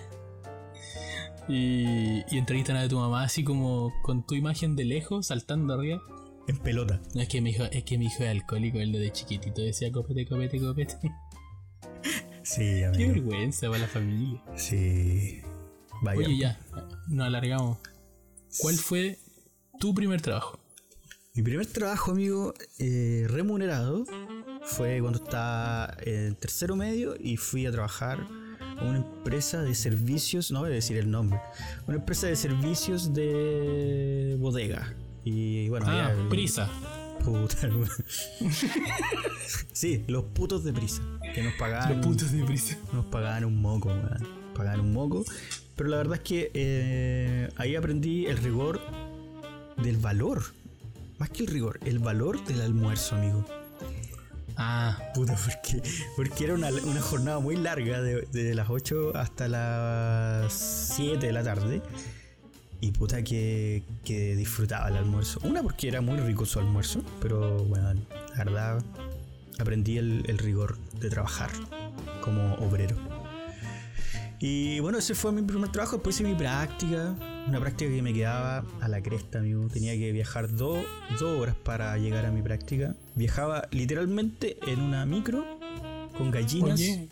Y, y entrevistan a tu mamá así como con tu imagen de lejos, saltando arriba. En pelota. No, es que mi hijo, es que mi hijo es alcohólico, él de chiquitito decía copete, copete, copete. Sí, Qué amigo. vergüenza para la familia. Sí. Vaya. Oye, ya, nos alargamos. ¿Cuál fue tu primer trabajo? Mi primer trabajo, amigo, eh, remunerado, fue cuando estaba en tercero medio y fui a trabajar a una empresa de servicios, no voy a decir el nombre, una empresa de servicios de bodega. Y bueno, Ah, prisa. Puta, sí, los putos de prisa, que nos pagaban, Los putos de prisa. nos pagaban un moco, weón. Pagaban un moco. Pero la verdad es que eh, ahí aprendí el rigor del valor. Más que el rigor, el valor del almuerzo, amigo. Ah, Puta, porque, porque era una, una jornada muy larga, de, de las 8 hasta las 7 de la tarde. Y puta que, que disfrutaba el almuerzo. Una porque era muy rico su almuerzo, pero bueno, la verdad aprendí el, el rigor de trabajar como obrero. Y bueno, ese fue mi primer trabajo. Después hice mi práctica. Una práctica que me quedaba a la cresta, amigo. Tenía que viajar dos dos horas para llegar a mi práctica. Viajaba literalmente en una micro con gallinas. oye,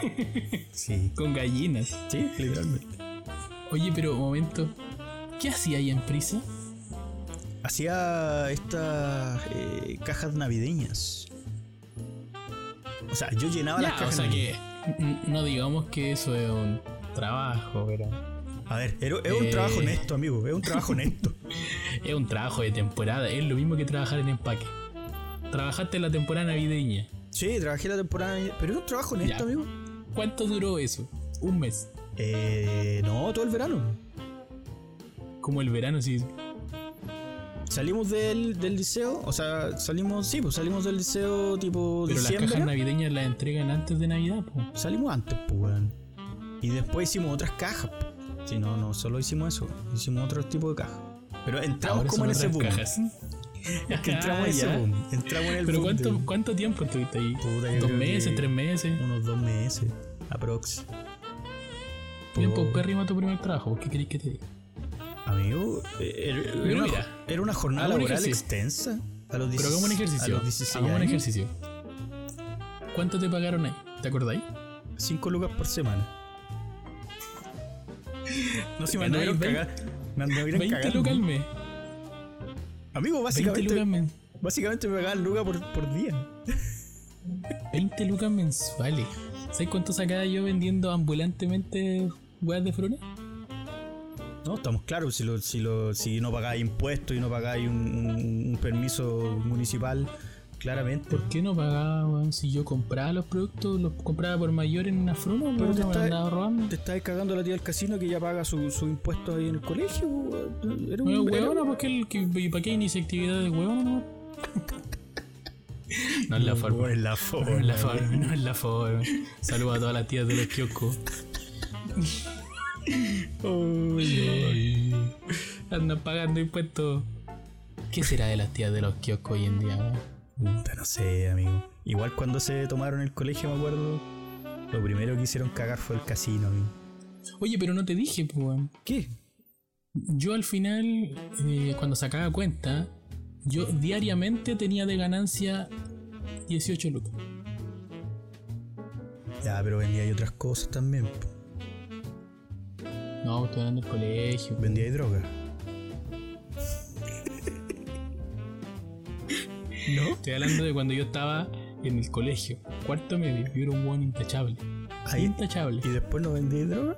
Sí, con gallinas. sí, literalmente. Oye, pero un momento. ¿Qué hacía ahí en prisa? Hacía estas eh, cajas navideñas. O sea, yo llenaba Ya, las o cajas sea que no digamos que eso es un trabajo, pero A ver, es un Eh. trabajo honesto, amigo. Es un trabajo honesto. es un trabajo de temporada. Es lo mismo que trabajar en empaque. Trabajaste en la temporada navideña. Sí, trabajé la temporada. Pero era un trabajo honesto, Ya. amigo. ¿Cuánto duró eso? Un mes. Eh, no, todo el verano. Como el verano, sí. Salimos del, del liceo, o sea, salimos, sí, pues salimos del liceo tipo Pero las diciembre. cajas navideñas las entregan antes de Navidad, po. Salimos antes, pues, weón. Y después hicimos otras cajas. Si no, no solo hicimos eso, hicimos otro tipo de cajas. Pero entramos Ahora como en ese boom. cajas. Es que entramos en ese Ah, boom. Entramos en el Pero boom ¿cuánto, de- ¿cuánto tiempo estuviste ahí? Puta, ¿Dos meses? ¿Tres meses? Unos dos meses, aprox. Bien, pues tu primer trabajo. ¿Qué queréis que te diga? Amigo, eh, era, era Pero una, mira, era una jornada laboral extensa. A los 16, Pero hagamos un a ejercicio. los 16 Hagamos un ejercicio. ¿Cuánto te pagaron ahí? ¿Te acordáis? 5 lucas por semana. No sé, me anduvieron 20 cagando. Me anduvieron 20 cagando. lucas al mes. Amigo, 20 básicamente, lucas, men- básicamente me pagaban lucas por, por día. 20 lucas mensuales. ¿Sabes cuánto sacaba yo vendiendo ambulantemente weas de fruna? No, estamos claros, si, lo, si, lo, si no pagáis impuestos y no pagáis un, un- un permiso municipal, claramente. ¿Por qué no pagaba? Si yo compraba los productos, los compraba por mayor en una fruna, Pero te está- robando. Te estáis cagando la tía del casino que ya paga su, su impuesto ahí en el colegio. weón. Era un, Bueno, era- huevona, porque el que, ¿y para qué inicia actividad de huevona? No, no es la forma. No es la forma. No es la forma, no es la forma. Saludos a todas las tías de los kioscos. Ay, Andan pagando impuestos. ¿Qué será de las tías de los kioscos hoy en día? no sé, amigo. Igual cuando se tomaron el colegio, me acuerdo, lo primero que hicieron cagar fue el casino, amigo. Oye, pero no te dije, pues. ¿Qué? Yo al final, eh, cuando sacaba cuenta, yo diariamente tenía de ganancia 18 lucas. Ya, pero vendía y otras cosas también. po. No, estoy hablando del colegio. Vendía y droga. ¿No? Estoy hablando de cuando yo estaba en el colegio, cuarto medio, yo era un buen intachable. Ahí, Intachable. ¿Y después no vendía y droga?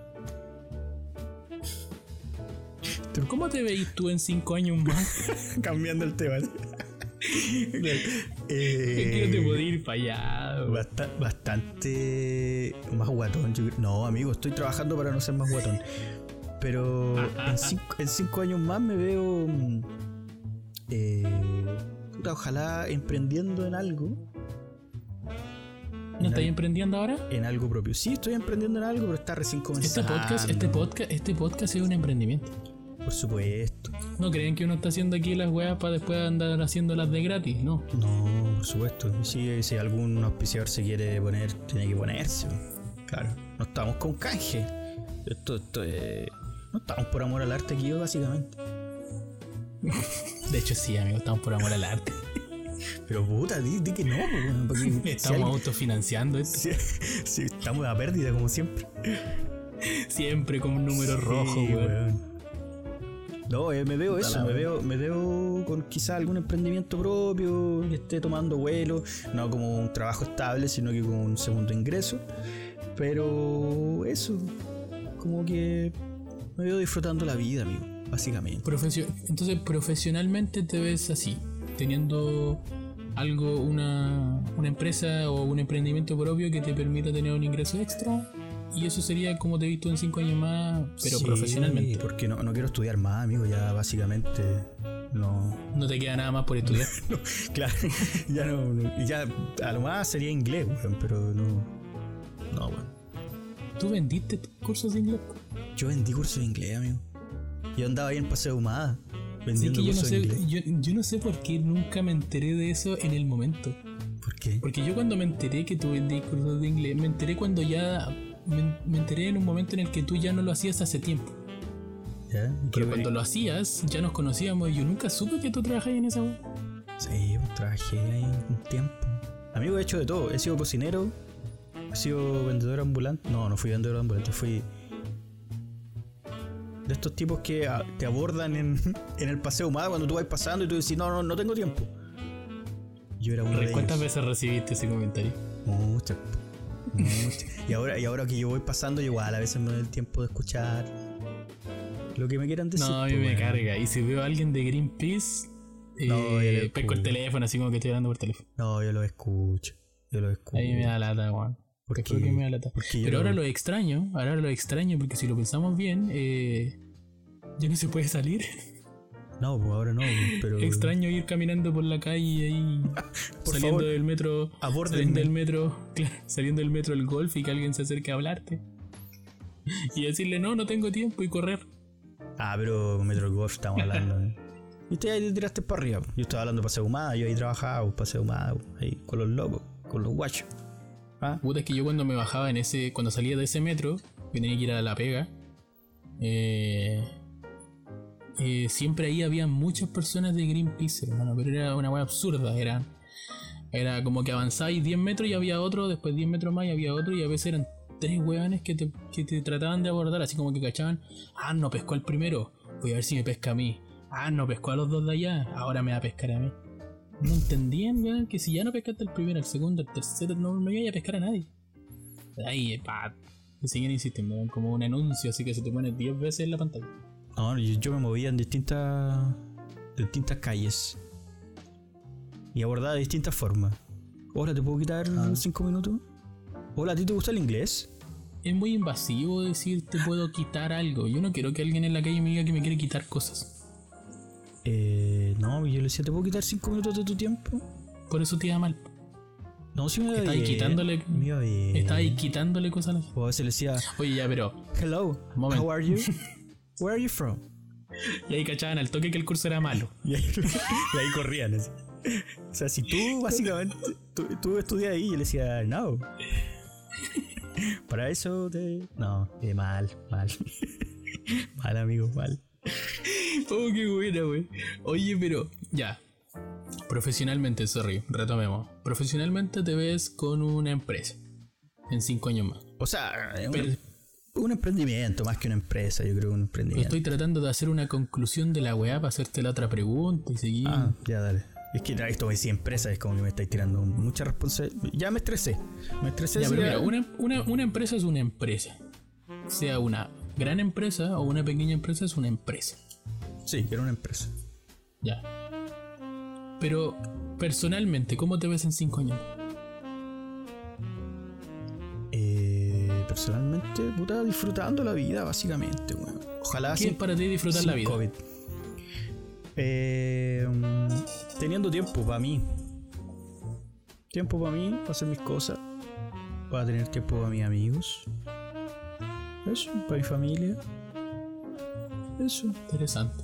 ¿Pero ¿Cómo te veis tú en cinco años más? Cambiando el tema. eh, que no te podía ir para allá. weón. basta- bastante más guatón. yo. No, amigo, estoy trabajando para no ser más guatón. Pero en cinco, en cinco años más me veo. mm, eh, ojalá emprendiendo en algo. ¿No estáis emprendiendo ahora? En algo propio. Sí, estoy emprendiendo en algo, pero está recién Este comenzando. podcast, este podcast, este podcast es un emprendimiento. Por supuesto. ¿No creen que uno está haciendo aquí las weas para después andar haciéndolas de gratis? No. No, por supuesto. Si, si algún auspiciador se quiere poner, tiene que ponerse. Claro. No estamos con canje. Esto, esto es- No estamos por amor al arte aquí, básicamente. De hecho, sí, amigo, estamos por amor al arte. Pero puta, di, di que no, porque si Estamos alguien- autofinanciando esto. si- si estamos a pérdida, como siempre. Siempre con un número Sí, rojo, weón. weón. No, eh, me veo eso, me veo, me veo con quizá algún emprendimiento propio, que esté tomando vuelo, no como un trabajo estable, sino que con un segundo ingreso. Pero eso, como que me veo disfrutando la vida, amigo, básicamente. Profesio- Entonces, profesionalmente te ves así, teniendo algo, una, una empresa o un emprendimiento propio que te permita tener un ingreso extra. Y eso sería como te he visto en cinco años más, pero Sí, profesionalmente. Porque no, no quiero estudiar más, amigo, ya básicamente no, No te queda nada más por estudiar. Claro, ya no, no- ya a lo más sería inglés, weón, pero no. No, weón. ¿Tú vendiste cursos de inglés? Yo vendí cursos de inglés, amigo. Yo andaba ahí en Paseo Humada Sí, vendiendo que yo no, cursos de sé, inglés. yo, yo no sé por qué nunca me enteré de eso en el momento. ¿Por qué? Porque yo cuando me enteré que tú vendías cursos de inglés, me enteré cuando ya... Me, me enteré en un momento en el que tú ya no lo hacías hace tiempo. ¿Ya? ¿Y Pero cuando lo hacías, ya nos conocíamos y yo nunca supe que tú trabajabas en esa web. Sí, pues, trabajé ahí un tiempo. Amigo, he hecho de todo. He sido cocinero, he sido vendedor ambulante. No, no fui vendedor ambulante, fui. De estos tipos que ah, te abordan en, en el Paseo Humada cuando tú vas pasando y tú dices, no, no, no tengo tiempo. Yo era uno de ¿Cuántas ellos. veces recibiste ese comentario? Muchas. Y, ahora, y ahora que yo voy pasando, yo igual a veces me doy el tiempo de escuchar lo que me quieran decir. No, a mí pues, me carga. Y si veo a alguien de Greenpeace, eh, No, yo pesco el teléfono así como que estoy hablando por teléfono. No, yo lo escucho. Yo lo escucho. A mí me da lata, weón. ¿Por qué? que me da lata. Pero ahora lo extraño, ahora lo extraño porque si lo pensamos bien, eh, ya no se puede salir. No, pues ahora no, pero. Extraño ir caminando por la calle ahí, Por saliendo favor, del metro, saliendo del metro, saliendo del metro el golf y que alguien se acerque a hablarte. Y decirle, no, no tengo tiempo y correr. Ah, pero Metro Golf estamos hablando. ¿eh? Y usted ahí te tiraste para arriba. Yo estaba hablando de Paseo Humada, yo ahí trabajaba, Paseo Humada, ahí con los locos, con los guachos. ¿Ah? Puta, es que yo cuando me bajaba en ese, cuando salía de ese metro, que tenía que ir a la pega, eh, eh, siempre ahí había muchas personas de Greenpeace, hermano, pero era una wea absurda, era, era como que avanzáis 10 metros y había otro, después 10 metros más y había otro, y a veces eran tres weones que te, que te trataban de abordar, así como que cachaban, ah, no pescó al primero, voy a ver si me pesca a mí, ah, no pescó a los dos de allá, ahora me va a pescar a mí. No entendían, weón, que si ya no pescaste el primero, el segundo, el tercero, no me iba a pescar a nadie. Ahí, pa, siguen insistiendo, como un anuncio, así que se te pone 10 veces en la pantalla. No, yo, yo me movía en distintas, distintas calles. Y abordaba de distintas formas. Hola, ¿te puedo quitar Ah. cinco minutos? Hola, ¿a ti te gusta el inglés? Es muy invasivo decir te puedo quitar algo. Yo no quiero que alguien en la calle me diga que me quiere quitar cosas. Eh, no, yo le decía, ¿te puedo quitar cinco minutos de tu tiempo? Por eso te iba mal. No, si me iba Está ahí quitándole- Me. Estás ahí quitándole cosas a la O a veces le decía, Oye, ya, pero. hello, how are you? Where are you from? Y ahí cachaban al toque que el curso era malo. Y ahí, y ahí corrían así. O sea, si tú básicamente, tú, tú estudias ahí, yo le decía, no. Para eso te... No, eh, mal, mal. mal, amigo, mal. Oh, qué buena, güey. Oye, pero. Ya. Profesionalmente, sorry, retomemos. Profesionalmente te ves con una empresa. En cinco años más. O sea, es un, Pero, un emprendimiento más que una empresa, yo creo un emprendimiento. estoy tratando de hacer una conclusión de la weá para hacerte la otra pregunta y seguir. Ah, ya, dale. Es que esto me decía empresa, es como que me estáis tirando mucha responsabilidad. Ya me estresé. Me estresé. Ya, sí, pero ya. mira, una, una- una empresa es una empresa. Sea una gran empresa o una pequeña empresa es una empresa. Sí, era una empresa. Ya. Pero personalmente, ¿cómo te ves en cinco años? Personalmente, puta, disfrutando la vida, básicamente, weón. Ojalá ¿Qué sin- es para ti disfrutar la vida? COVID. Eh, mm, teniendo tiempo para mí. Tiempo para mí, para hacer mis cosas. Para tener tiempo para mis amigos. Eso, para mi familia. Eso. Interesante.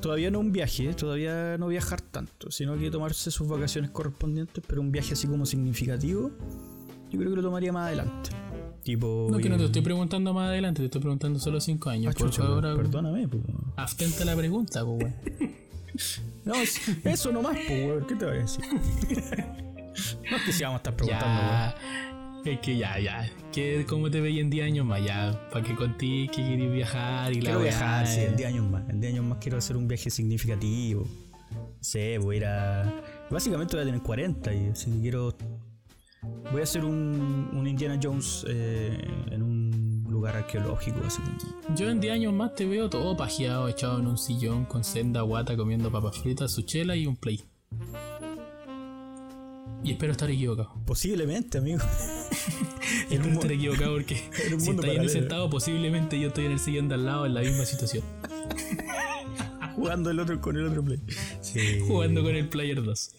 Todavía no un viaje, todavía no viajar tanto, sino que tomarse sus vacaciones correspondientes, pero un viaje así como significativo, yo creo que lo tomaría más adelante. Tipo. No, que no te ir- estoy preguntando más adelante, te estoy preguntando solo 5 años. Ah, Por chucha, favor, perdóname, a la pregunta, pues, weón. No, es- eso nomás, pues, weón. ¿Qué te voy a decir? no es que si vamos a estar preguntando, weón. Ya. Es que ya, ya. Que ¿Cómo te veis en 10 años más? Ya, para que contigo que querés viajar y la Quiero weá, viajar, sí, eh. en 10 años más. En 10 años más quiero hacer un viaje significativo. No sé, voy a ir a. Básicamente voy a tener 40 y así que quiero. Voy a hacer un, un Indiana Jones eh, en un lugar arqueológico, así Yo en 10 años más te veo todo pajeado, echado en un sillón con senda guata, comiendo papas fritas, su chela y un play. Y espero estar equivocado. Posiblemente, amigo. Espero un estar equivocado porque en un si mundo estáis sentado, posiblemente yo estoy en el sillón de al lado en la misma situación. Jugando el otro con el otro play. Sí. Jugando con el Player 2.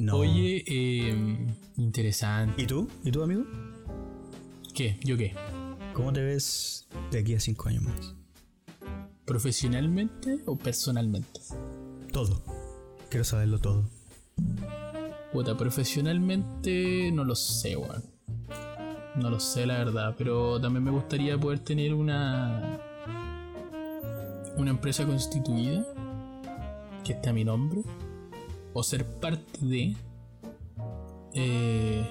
No. Oye, eh, interesante. ¿Y tú? ¿Y tú, amigo? ¿Qué? ¿Yo qué? ¿Cómo te ves de aquí a 5 años más? ¿Profesionalmente o personalmente? Todo. Quiero saberlo todo. Puta, profesionalmente no lo sé, weón. No lo sé, la verdad. Pero también me gustaría poder tener una. Una empresa constituida. Que esté a mi nombre. O ser parte de. eh,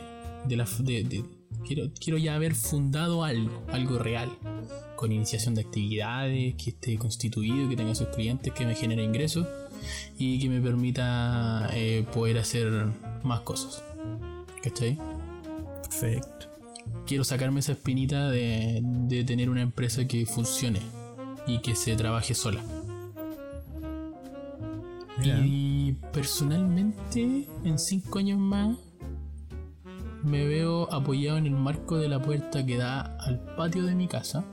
de la. De, de- quiero, quiero ya haber fundado algo. Algo real. Con iniciación de actividades. Que esté constituido. Que tenga sus clientes. Que me genere ingresos. Y que me permita eh, poder hacer más cosas. ¿Cachai? Perfecto. quiero sacarme esa espinita de, de tener una empresa que funcione y que se trabaje sola. Mira. Y personalmente, en cinco años más, me veo apoyado en el marco de la puerta que da al patio de mi casa,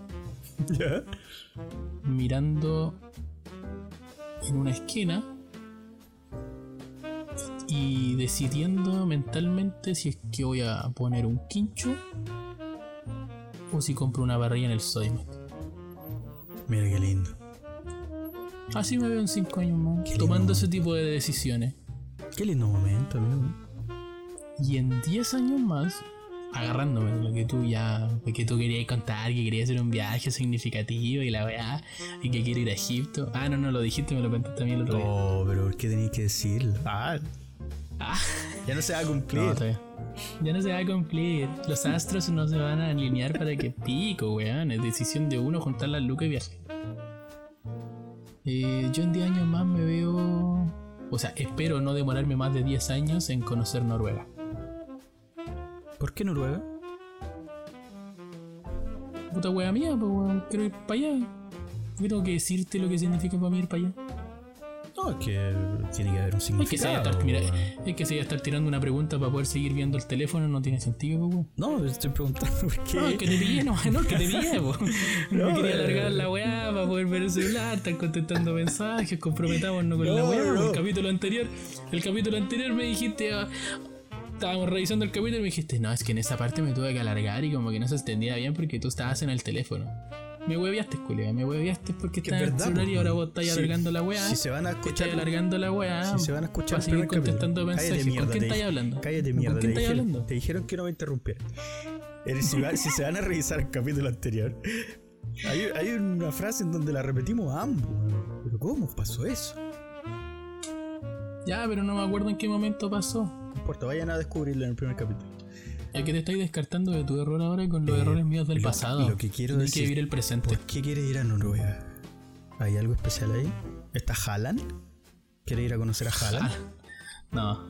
¿Ya? mirando en una esquina y decidiendo mentalmente si es que voy a poner un quincho o si compro una parrilla en el Sodimac. Mira qué lindo. Así me veo en 5 años más, lindo. tomando ese tipo de decisiones. Qué lindo momento, amigo. Y en 10 años más, agarrándome de lo que tú ya, que tú querías contar, que querías hacer un viaje significativo y la weá, y que quiero ir a Egipto. Ah, no, no, lo dijiste, me lo contaste también el otro día. Oh, pero ¿por qué tenías que decirlo? Ah, Ah, ya no se va a cumplir. no. Ya no se va a cumplir. Los astros no se van a alinear para que pico, weón. Es decisión de uno juntar las lucas y viaje. Eh, yo en 10 años más me veo. O sea, espero no demorarme más de 10 años en conocer Noruega. ¿Por qué Noruega? Puta wea mía, pues quiero ir para allá. ¿Por qué tengo que decirte lo que significa para mí ir para allá? No, es que tiene que haber un Es que significado. estar, mira, weón. es que se vaya a estar tirando una pregunta para poder seguir viendo el teléfono, no tiene sentido, weón. No, estoy preguntando por qué. No, es que te pillé, no, no, es que te pillé, po. No, No, quería eh. alargar la weá para poder ver el celular, estar contestando mensajes, comprometámonos con la weá. no. El capítulo anterior, el capítulo anterior me dijiste, ah, estábamos revisando el capítulo y me dijiste, no, es que en esa parte me tuve que alargar y como que no se entendía bien porque tú estabas en el teléfono. Me hueviaste, culiao, me hueviaste porque Que estás en el celular y ahora vos estás Si- alargando la weá. Si se van a Estás escuchar. alargando la weá. Si se van a escuchar para seguir capítulo. contestando Cállate mensajes. mierda, ¿Con quién estás hablando? Cállate ¿Con mierda. quién te estás hablando? Te dijeron que no me interrumpieran. Eh, Si, va- si se van a revisar el capítulo anterior, hay, hay una frase en donde la repetimos ambos. Pero ¿cómo pasó eso? Ya, pero no me acuerdo en qué momento pasó. No importa, vayan a descubrirlo en el primer capítulo. Es que te estáis descartando de tu error ahora con los Eh, errores míos del lo- pasado. lo que quiero Tienes que decir- vivir el presente. ¿Por qué quiere ir a Noruega? ¿Hay algo especial ahí? ¿Está Haaland? ¿Quiere ir a conocer a Haaland? No.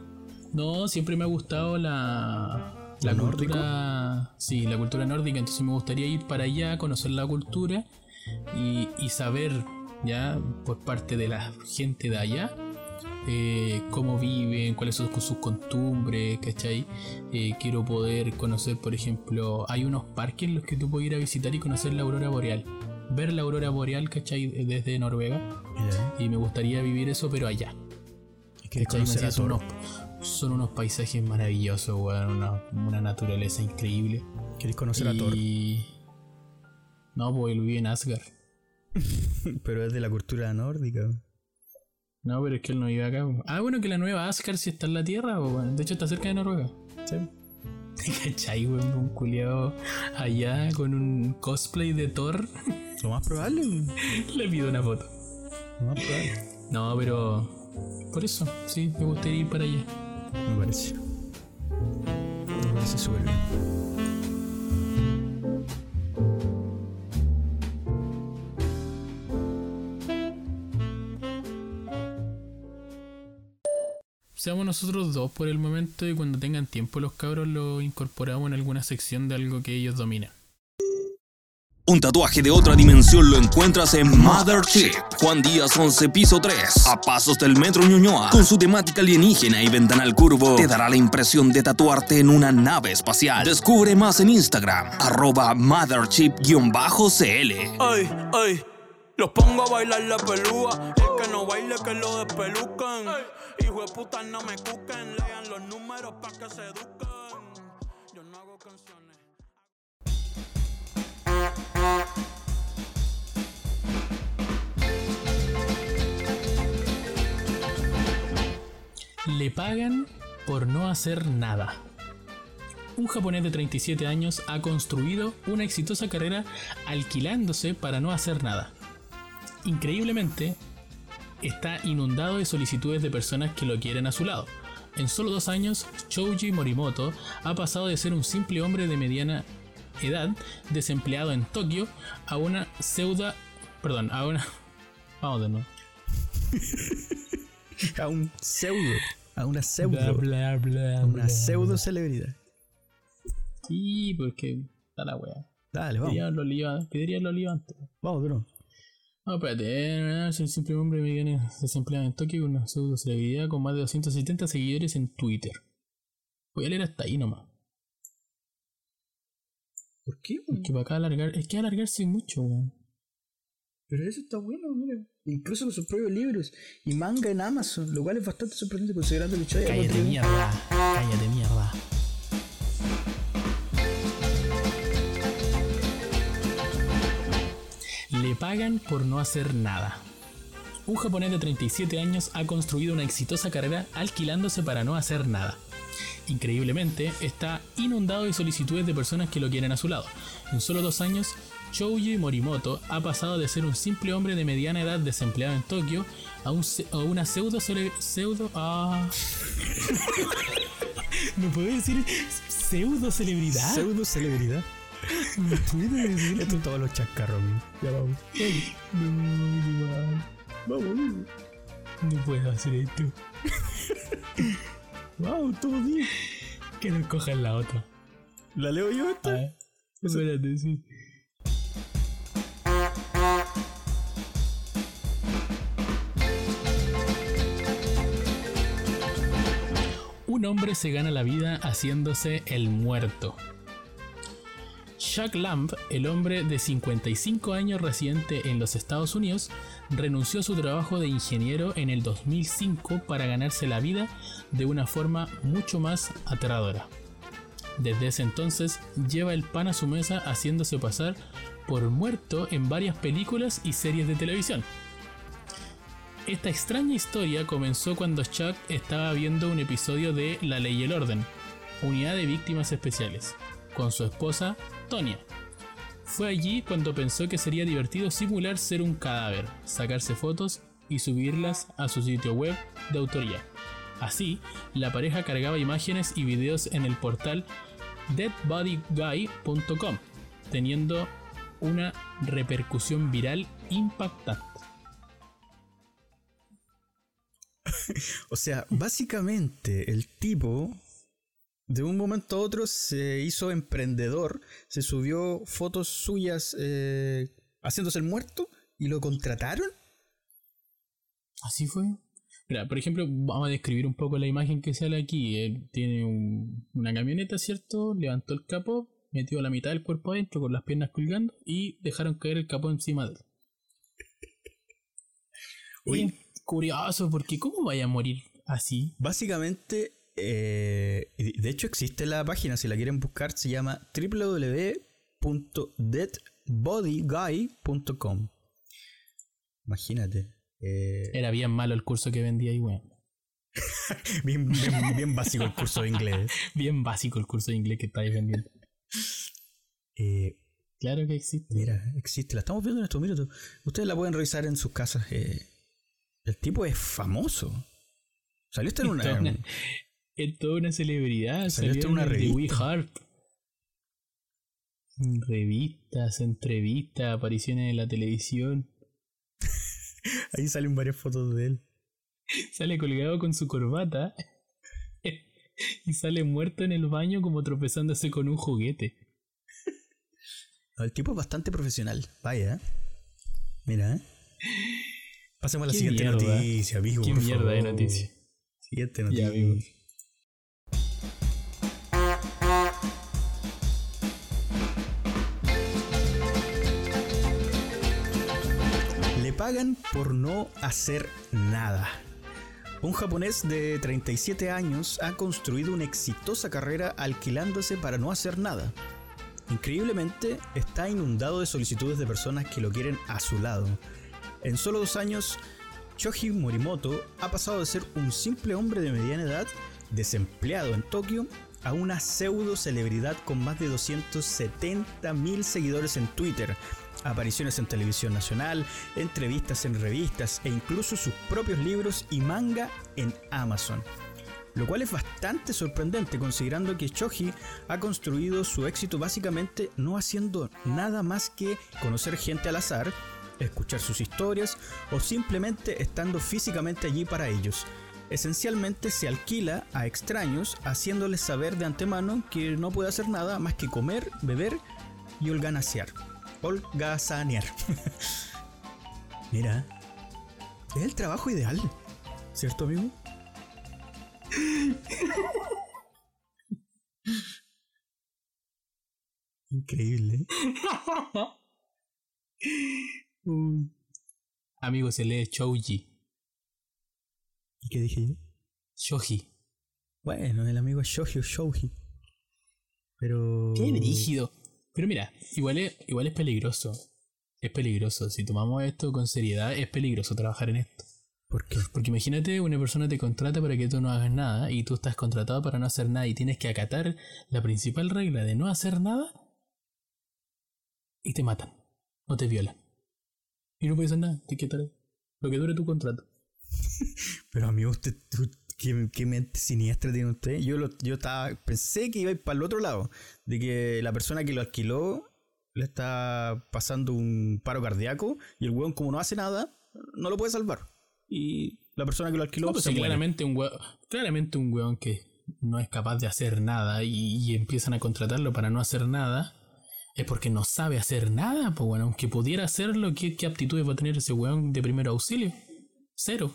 No, siempre me ha gustado la. La ¿Lo cultura. Sí, la cultura nórdica. Entonces me gustaría ir para allá, conocer la cultura y, y saber, ya, por parte de la gente de allá, eh, cómo viven, cuáles son sus costumbres, ¿cachai? Eh, quiero poder conocer, por ejemplo, hay unos parques en los que tú puedes ir a visitar y conocer la aurora boreal. Ver la aurora boreal, ¿cachai? Desde Noruega. Y me gustaría vivir eso, pero allá. ¿Cachai? Son unos, son unos paisajes maravillosos, weón. Una, naturaleza increíble. ¿Quieres conocer a Thor? No, pues él vive en Asgard. pero es de la cultura nórdica. No, pero es que él no vive acá. Ah, bueno, que la nueva Asgard sí está en la Tierra, o bueno. De hecho, está cerca de Noruega. Sí. ¿Cachai, weón? Un culiado allá con un cosplay de Thor. Lo más probable. Le pido una foto. Lo más probable. No, pero. Por eso, sí, me gustaría ir para allá. Me parece. Me parece súper bien. Seamos nosotros dos por el momento y cuando tengan tiempo los cabros lo incorporamos en alguna sección de algo que ellos dominan. Un tatuaje de otra dimensión lo encuentras en Mother Chip. Juan Díaz 11, piso 3. A pasos del Metro Ñuñoa. Con su temática alienígena y ventanal curvo, te dará la impresión de tatuarte en una nave espacial. Descubre más en Instagram, arroba motherchip-cl. Ay, ay, los pongo a bailar la pelúa. El que no baile, que lo despelucan. Hijo de puta, no me cuquen. Lean los números pa' que se eduquen. Yo no hago canciones. Le pagan por no hacer nada. Un japonés de 37 años ha construido una exitosa carrera alquilándose para no hacer nada. Increíblemente, está inundado de solicitudes de personas que lo quieren a su lado. En solo dos años, Chouji Morimoto ha pasado de ser un simple hombre de mediana edad, desempleado en Tokio, a una pseudo... Perdón, a una... Vamos de nuevo. a un pseudo. A una pseudo. Bla, bla, a una pseudo celebridad. Sí, porque está la wea. Dale, vamos. Pediría lo antes. Vamos, de nuevo. No, espérate, eh, soy simple hombre viene desempleado en Tokio con una pseudo celebridad con más de 270 seguidores en Twitter. Voy a leer hasta ahí nomás. ¿Por qué? Porque para acá alargar, es que alargarse mucho, weón. Pero eso está bueno, mira. Incluso con sus propios libros y manga en Amazon, lo cual es bastante sorprendente considerando el hecho de Cállate mierda, cállate mierda. Pagan por no hacer nada. Un japonés de 37 años ha construido una exitosa carrera alquilándose para no hacer nada. Increíblemente, está inundado de solicitudes de personas que lo quieren a su lado. En solo dos años, Chouji Morimoto ha pasado de ser un simple hombre de mediana edad desempleado en Tokio a, una pseudo pseudo ah. ¿Me puedo decir pseudo celebridad? Pseudo celebridad. Esto todos los chascarros, Ya vamos. No, Vamos, No puedo hacer esto. wow, todo bien. Que no cojan la otra. ¿La leo yo esta? espérate, sí. Un hombre se gana la vida haciéndose el muerto. Chuck Lamb, el hombre de 55 años residente en los Estados Unidos, renunció a su trabajo de ingeniero en el 2005 para ganarse la vida de una forma mucho más aterradora. Desde ese entonces lleva el pan a su mesa haciéndose pasar por muerto en varias películas y series de televisión. Esta extraña historia comenzó cuando Chuck estaba viendo un episodio de La Ley y el Orden, Unidad de Víctimas Especiales, con su esposa Fue allí cuando pensó que sería divertido simular ser un cadáver, sacarse fotos y subirlas a su sitio web de autoría. Así, la pareja cargaba imágenes y videos en el portal deadbodyguy.com, teniendo una repercusión viral impactante. o sea, básicamente el tipo de un momento a otro se hizo emprendedor, se subió fotos suyas eh, haciéndose el muerto y lo contrataron. Así fue. Mira, por ejemplo, vamos a describir un poco la imagen que sale aquí. Él tiene un- una camioneta, ¿cierto? Levantó el capó, metió la mitad del cuerpo adentro con las piernas colgando y dejaron caer el capó encima de él. Uy. Y curioso, porque ¿cómo vaya a morir así? Básicamente, eh, de hecho existe la página, si la quieren buscar, se llama www.deadbodyguy.com. Imagínate. eh, Era bien malo el curso que vendía ahí, weón. bien, bien- bien básico el curso de inglés. Bien básico el curso de inglés que estáis vendiendo. Eh, Claro que existe. mira, existe, la estamos viendo en estos minutos. Ustedes la pueden revisar en sus casas. el tipo es famoso. Salió hasta en una. Es toda una celebridad. Salió en una de revista. We Heart. Revistas, entrevistas, apariciones en la televisión. Ahí salen varias fotos de él. Sale colgado con su corbata. y sale muerto en el baño como tropezándose con un juguete. El tipo es bastante profesional. Vaya. ¿eh? Mira, ¿eh? Pasemos a la siguiente mierda. noticia, amigo. Qué por mierda de noticia. Siguiente Ya, noticia. amigo. Pagan por no hacer nada. Un japonés de 37 años ha construido una exitosa carrera alquilándose para no hacer nada. Increíblemente, está inundado de solicitudes de personas que lo quieren a su lado. En solo dos años, Choji Morimoto ha pasado de ser un simple hombre de mediana edad, desempleado en Tokio, a una pseudo celebridad con más de 270 mil seguidores en Twitter, apariciones en televisión nacional, entrevistas en revistas e incluso sus propios libros y manga en Amazon. Lo cual es bastante sorprendente considerando que Choji ha construido su éxito básicamente no haciendo nada más que conocer gente al azar, escuchar sus historias o simplemente estando físicamente allí para ellos. Esencialmente se alquila a extraños haciéndoles saber de antemano que no puede hacer nada más que comer, beber y holganasear. Holgazanear. Mira, es el trabajo ideal, ¿cierto amigo? Increíble. ¿eh? Amigo, se lee Chouji. ¿Y qué dije yo? Shoji. Bueno, el amigo es Shoji o Shoji. Pero. Qué brígido. Pero mira, igual es, igual es peligroso. Es peligroso. Si tomamos esto con seriedad, es peligroso trabajar en esto. ¿Por qué? Porque imagínate, una persona te contrata para que tú no hagas nada y tú estás contratado para no hacer nada y tienes que acatar la principal regla de no hacer nada y te matan o te violan. Y no puedes hacer nada, estar ahí. Lo que dure tu contrato. Pero amigo, usted, ¿qué, qué mente siniestra tiene usted? Yo, lo, yo estaba, pensé que iba a ir para el otro lado, de que la persona que lo alquiló le está pasando un paro cardíaco y el weón como no hace nada, no lo puede salvar. Y la persona que lo alquiló No, pues se sí, claramente, un weón, claramente un weón que no es capaz de hacer nada y, y empiezan a contratarlo para no hacer nada. Es porque no sabe hacer nada, pues bueno, aunque pudiera hacerlo, ¿qué, qué aptitudes va a tener ese weón de primer auxilio? Cero.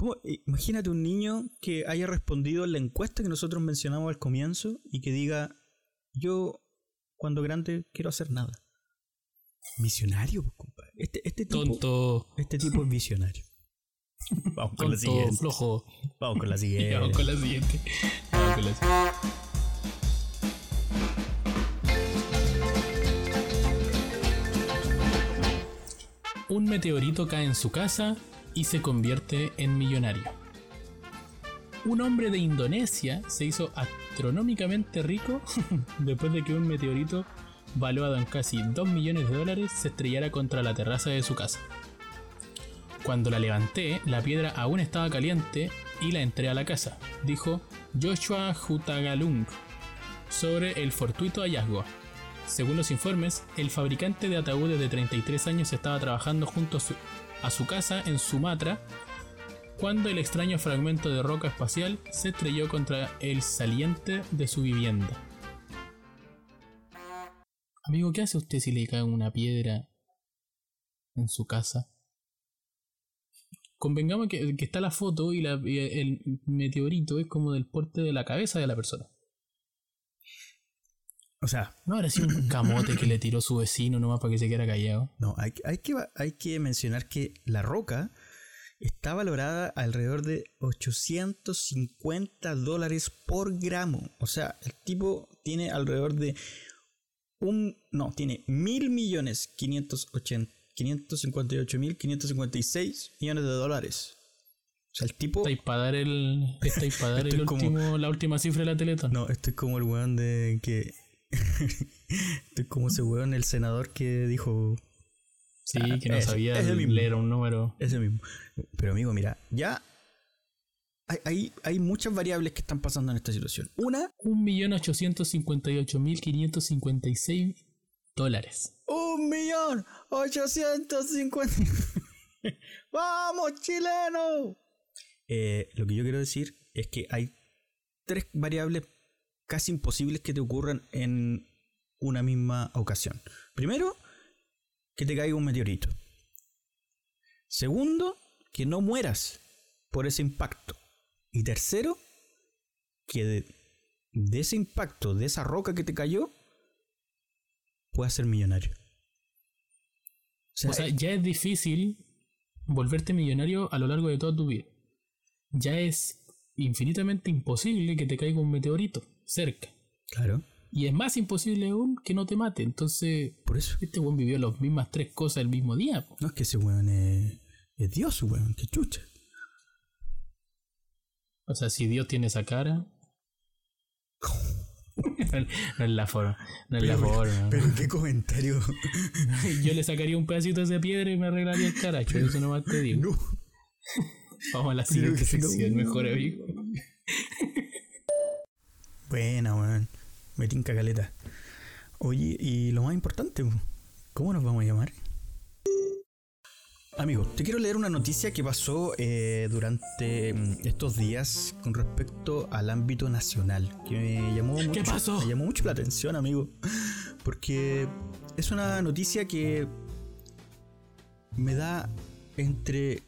¿Cómo? Imagínate un niño que haya respondido en la encuesta que nosotros mencionamos al comienzo y que diga, yo cuando grande quiero hacer nada. Visionario, pues, compadre. Este, este tipo, Tonto, este tipo es visionario. Vamos con la tonto, siguiente. flojo. Vamos con la siguiente. Vamos con la siguiente. Vamos con la siguiente. Un meteorito cae en su casa y se convierte en millonario. Un hombre de Indonesia se hizo astronómicamente rico después de que un meteorito valuado en casi 2 millones de dólares se estrellara contra la terraza de su casa. Cuando la levanté, la piedra aún estaba caliente y la entré a la casa, dijo Joshua Hutagalung sobre el fortuito hallazgo. Según los informes, el fabricante de ataúdes de 33 años estaba trabajando junto a su, a su casa en Sumatra cuando el extraño fragmento de roca espacial se estrelló contra el saliente de su vivienda. Amigo, ¿qué hace usted si le cae una piedra en su casa? convengamos que, que está la foto y, y el meteorito es como del porte de la cabeza de la persona. O sea, No habrá sido un camote que le tiró su vecino nomás para que se quedara callado. no, hay, hay, que, hay que mencionar que la roca está valorada alrededor de 850 dólares por gramo. O sea, el tipo tiene alrededor de un. No, tiene mil millones 580 558 mil 556 millones de dólares. O sea, el tipo. Estáis para dar el. Estáis para dar el como- último, la última cifra de la. No, estoy como el weón de que. Estoy como ese weón, el senador que dijo Sí, que no ese- sabía ese mismo. leer un número. ese mismo. Pero amigo, mira, ya hay, hay, hay muchas variables que están pasando en esta situación. Una, 1.858.556 dólares. un millón ochocientos cincuenta. ¡Vamos, chileno! Eh, lo que yo quiero decir es que hay tres variables casi imposibles que te ocurran en una misma ocasión. Primero, que te caiga un meteorito. Segundo, que no mueras por ese impacto. Y tercero, que de, de ese impacto, de esa roca que te cayó, puedas ser millonario. O sea, O sea, ya es difícil volverte millonario a lo largo de toda tu vida. Ya es infinitamente imposible que te caiga un meteorito cerca. claro, Y es más imposible aún que no te mate. Entonces, por eso. este weón vivió las mismas tres cosas el mismo día. po. No es que ese weón es, es Dios, weón, que chucha. O sea, si Dios tiene esa cara. no es la forma. No es la forma. Pero qué comentario. Yo le sacaría un pedacito de esa piedra y me arreglaría el caracho. Eso nomás te digo. No. Vamos a la siguiente no. sección, mejor amigo. Buena, weón. Me tinca caleta. Oye, y lo más importante, ¿cómo nos vamos a llamar? Amigo, te quiero leer una noticia que pasó eh, durante mm, estos días con respecto al ámbito nacional, que me llamó mucho, pasó? me llamó mucho la atención, amigo, porque es una noticia que me da entre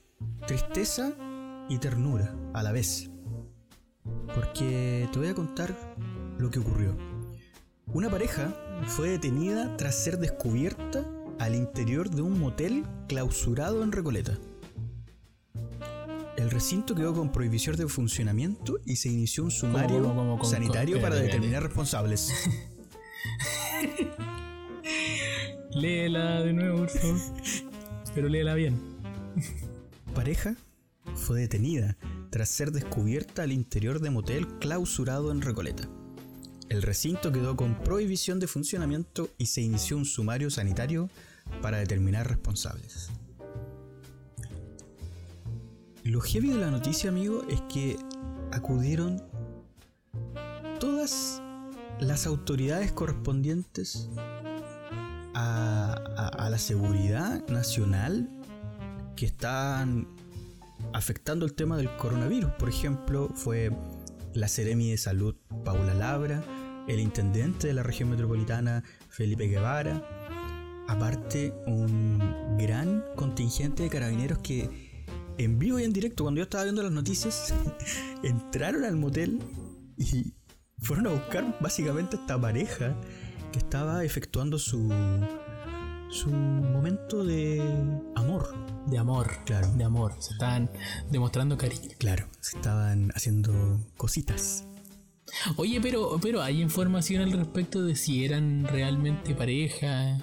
tristeza y ternura a la vez. Porque te voy a contar lo que ocurrió. Una pareja fue detenida tras ser descubierta al interior de un motel clausurado en Recoleta. El recinto quedó con prohibición de funcionamiento y se inició un sumario cómo, cómo, cómo? sanitario para determinar responsables. Léela de nuevo, por favor. Pero léela bien. pareja fue detenida tras ser descubierta al interior de motel clausurado en Recoleta. El recinto quedó con prohibición de funcionamiento y se inició un sumario sanitario para determinar responsables. Lo heavy de la noticia, amigo, es que acudieron todas las autoridades correspondientes a, a- a la seguridad nacional que están afectando el tema del coronavirus. Por ejemplo, fue la Seremi de Salud Paula Labra, el intendente de la región metropolitana Felipe Guevara, aparte un gran contingente de carabineros que en vivo y en directo, cuando yo estaba viendo las noticias, entraron al motel y fueron a buscar básicamente a esta pareja que estaba efectuando su, su momento de amor. De amor. Claro. De amor. Se están demostrando cariño. Claro, se estaban haciendo cositas. Oye, pero, pero hay información al respecto de si eran realmente pareja.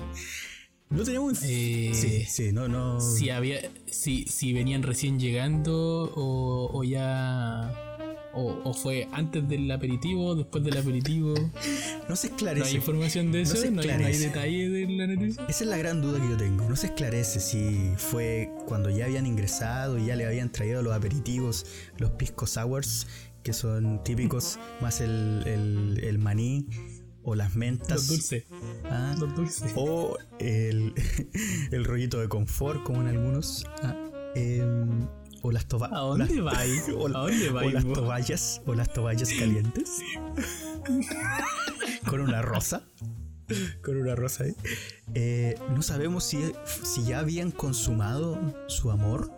No tenemos. Eh, sí, sí, no, no. Si había. Si, si venían recién llegando o, o ya. O, o fue antes del aperitivo, después del aperitivo. No se ¿No esclarece. hay información de No eso? se ¿No, hay, no detalle de la noticia? Esa es la gran duda que yo tengo. No se esclarece si fue cuando ya habían ingresado y ya le habían traído los aperitivos, los pisco sours, que son típicos, más el, el- el maní o las mentas. Los dulces. Ah, Los dulces. O el, el rollito de confort, como en algunos. Ah, em, o las toallas. ¿A dónde vais? O, ¿A dónde o vais, las toallas. O las toallas calientes. con una rosa. Con una rosa ahí. Eh, no sabemos si, si ya habían consumado su amor.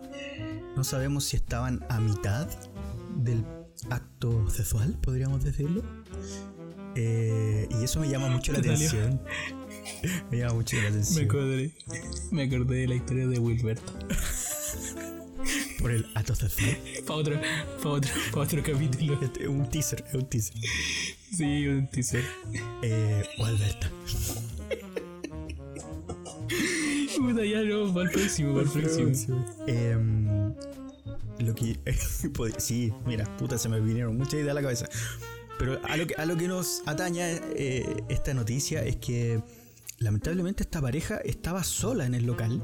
No sabemos si estaban a mitad del acto sexual, podríamos decirlo. Eh, y eso me llama mucho la atención. me llama mucho la Me atención. acordé, me acordé de la historia de Wilberto. Por el sexual. Para otro, pa' otro, pa' otro capítulo. Este, un teaser, es un teaser. Sí, un teaser. Eh, o Alberta. Puta, ya no, para el próximo, para el próximo. Em, lo que. sí, mira, puta, se me vinieron muchas ideas a la cabeza. Pero a lo que, a lo que nos ataña eh, esta noticia es que lamentablemente esta pareja estaba sola en el local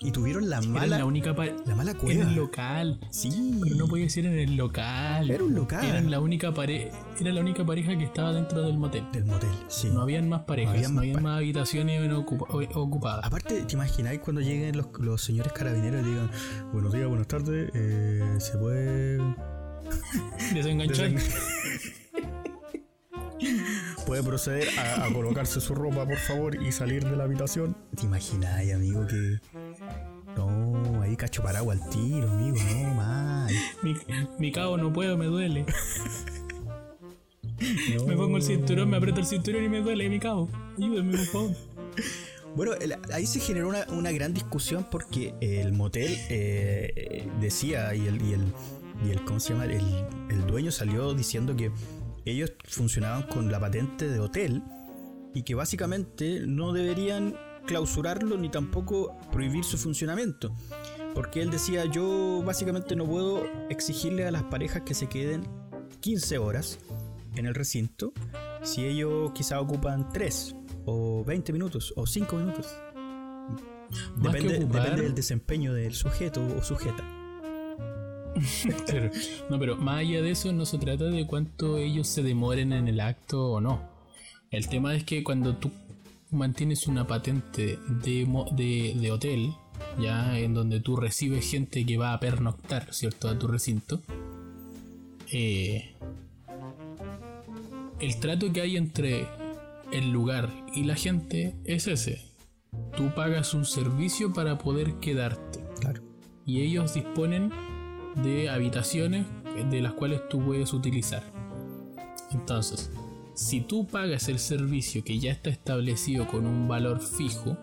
y tuvieron la Era mala, la única la mala En cueva. el local. Sí, Pero no podía ser en el local. Era un local. Eran la única pare era la única pareja que estaba dentro del motel. del motel, sí. No habían más parejas, habían no más habían más habitaciones ocupadas. Aparte, ¿te imagináis cuando lleguen los, los señores carabineros y digan, buenos días, buenas tardes, eh, se puede Desenganchar. Puede proceder a, a colocarse su ropa, por favor, y salir de la habitación. ¿Te imagináis, amigo, que. Ahí cacho paraguas al tiro, amigo, no, mal. Mi, mi cabo no puedo, me duele. No. Me pongo el cinturón, me aprieto el cinturón y me duele mi cabo. Ayúdame, por favor. Bueno, ahí se generó una, una gran discusión porque el motel eh, eh, decía y el, y el, y el- ¿cómo se llama? El, el dueño salió diciendo que ellos funcionaban con la patente de hotel y que básicamente no deberían clausurarlo ni tampoco prohibir su funcionamiento. Porque él decía, yo básicamente no puedo exigirle a las parejas que se queden 15 horas en el recinto si ellos quizá ocupan 3 o 20 minutos o 5 minutos. Depende, ocupar- depende del desempeño del sujeto o sujeta. Claro. No, pero más allá de eso, no se trata de cuánto ellos se demoren en el acto o no. El tema es que cuando tú mantienes una patente de, de, de hotel, ya en donde tú recibes gente que va a pernoctar, ¿cierto? A tu recinto, eh, el trato que hay entre el lugar y la gente es ese. Tú pagas un servicio para poder quedarte Claro. y ellos disponen de habitaciones de las cuales tú puedes utilizar. Entonces, si tú pagas el servicio que ya está establecido con un valor fijo,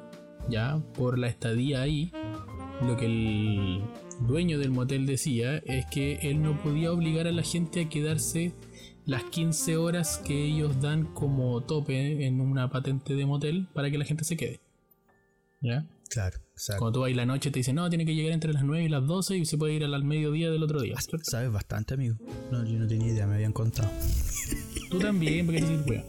ya por la estadía ahí, lo que el dueño del motel decía es que él no podía obligar a la gente a quedarse las 15 horas que ellos dan como tope en una patente de motel para que la gente se quede. ¿Ya? Claro, exacto. Cuando tú vas la noche te dicen, no, tiene que llegar entre las 9 y las 12 y se puede ir al mediodía del otro día. Sabes bastante, amigo. No, yo no tenía idea, me habían contado. Tú también, porque eres wea.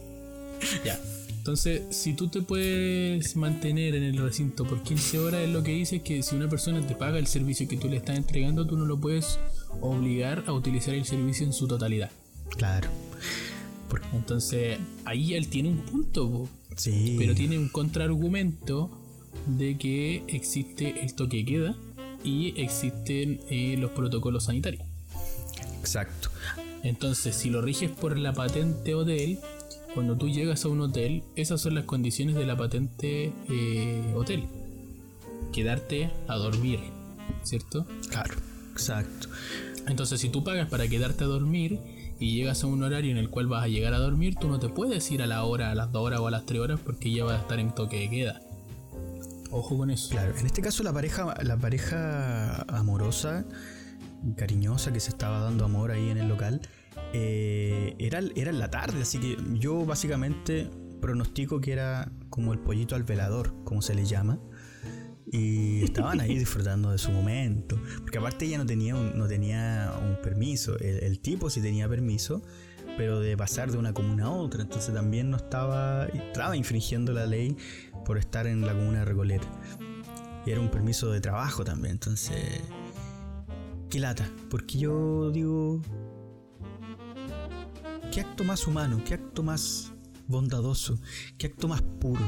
Ya. Entonces, si tú te puedes mantener en el recinto por 15 horas, es lo que dice que si una persona te paga el servicio que tú le estás entregando, tú no lo puedes obligar a utilizar el servicio en su totalidad. Claro. Entonces, ahí él tiene un punto, po. Sí. pero tiene un contraargumento de que existe el toque de queda y existen eh, los protocolos sanitarios. Exacto. Entonces, si lo riges por la patente hotel, cuando tú llegas a un hotel, esas son las condiciones de la patente eh, hotel. Quedarte a dormir, ¿cierto? Claro. Exacto. Entonces, si tú pagas para quedarte a dormir y llegas a un horario en el cual vas a llegar a dormir, tú no te puedes ir a la hora, a las 2 horas o a las 3 horas porque ya vas a estar en toque de queda. Ojo con eso. Claro. En este caso la pareja, la pareja amorosa, cariñosa que se estaba dando amor ahí en el local, eh, era, era en la tarde, así que yo básicamente pronostico que era como el pollito al velador, como se le llama. Y estaban ahí disfrutando de su momento. Porque aparte ella no tenía un, no tenía un permiso. El, el tipo sí tenía permiso, pero de pasar de una comuna a otra. Entonces también no estaba, estaba infringiendo la ley por estar en la comuna de Recoleta. Y era un permiso de trabajo también. Entonces, qué lata. Porque yo digo, qué acto más humano, qué acto más bondadoso, qué acto más puro.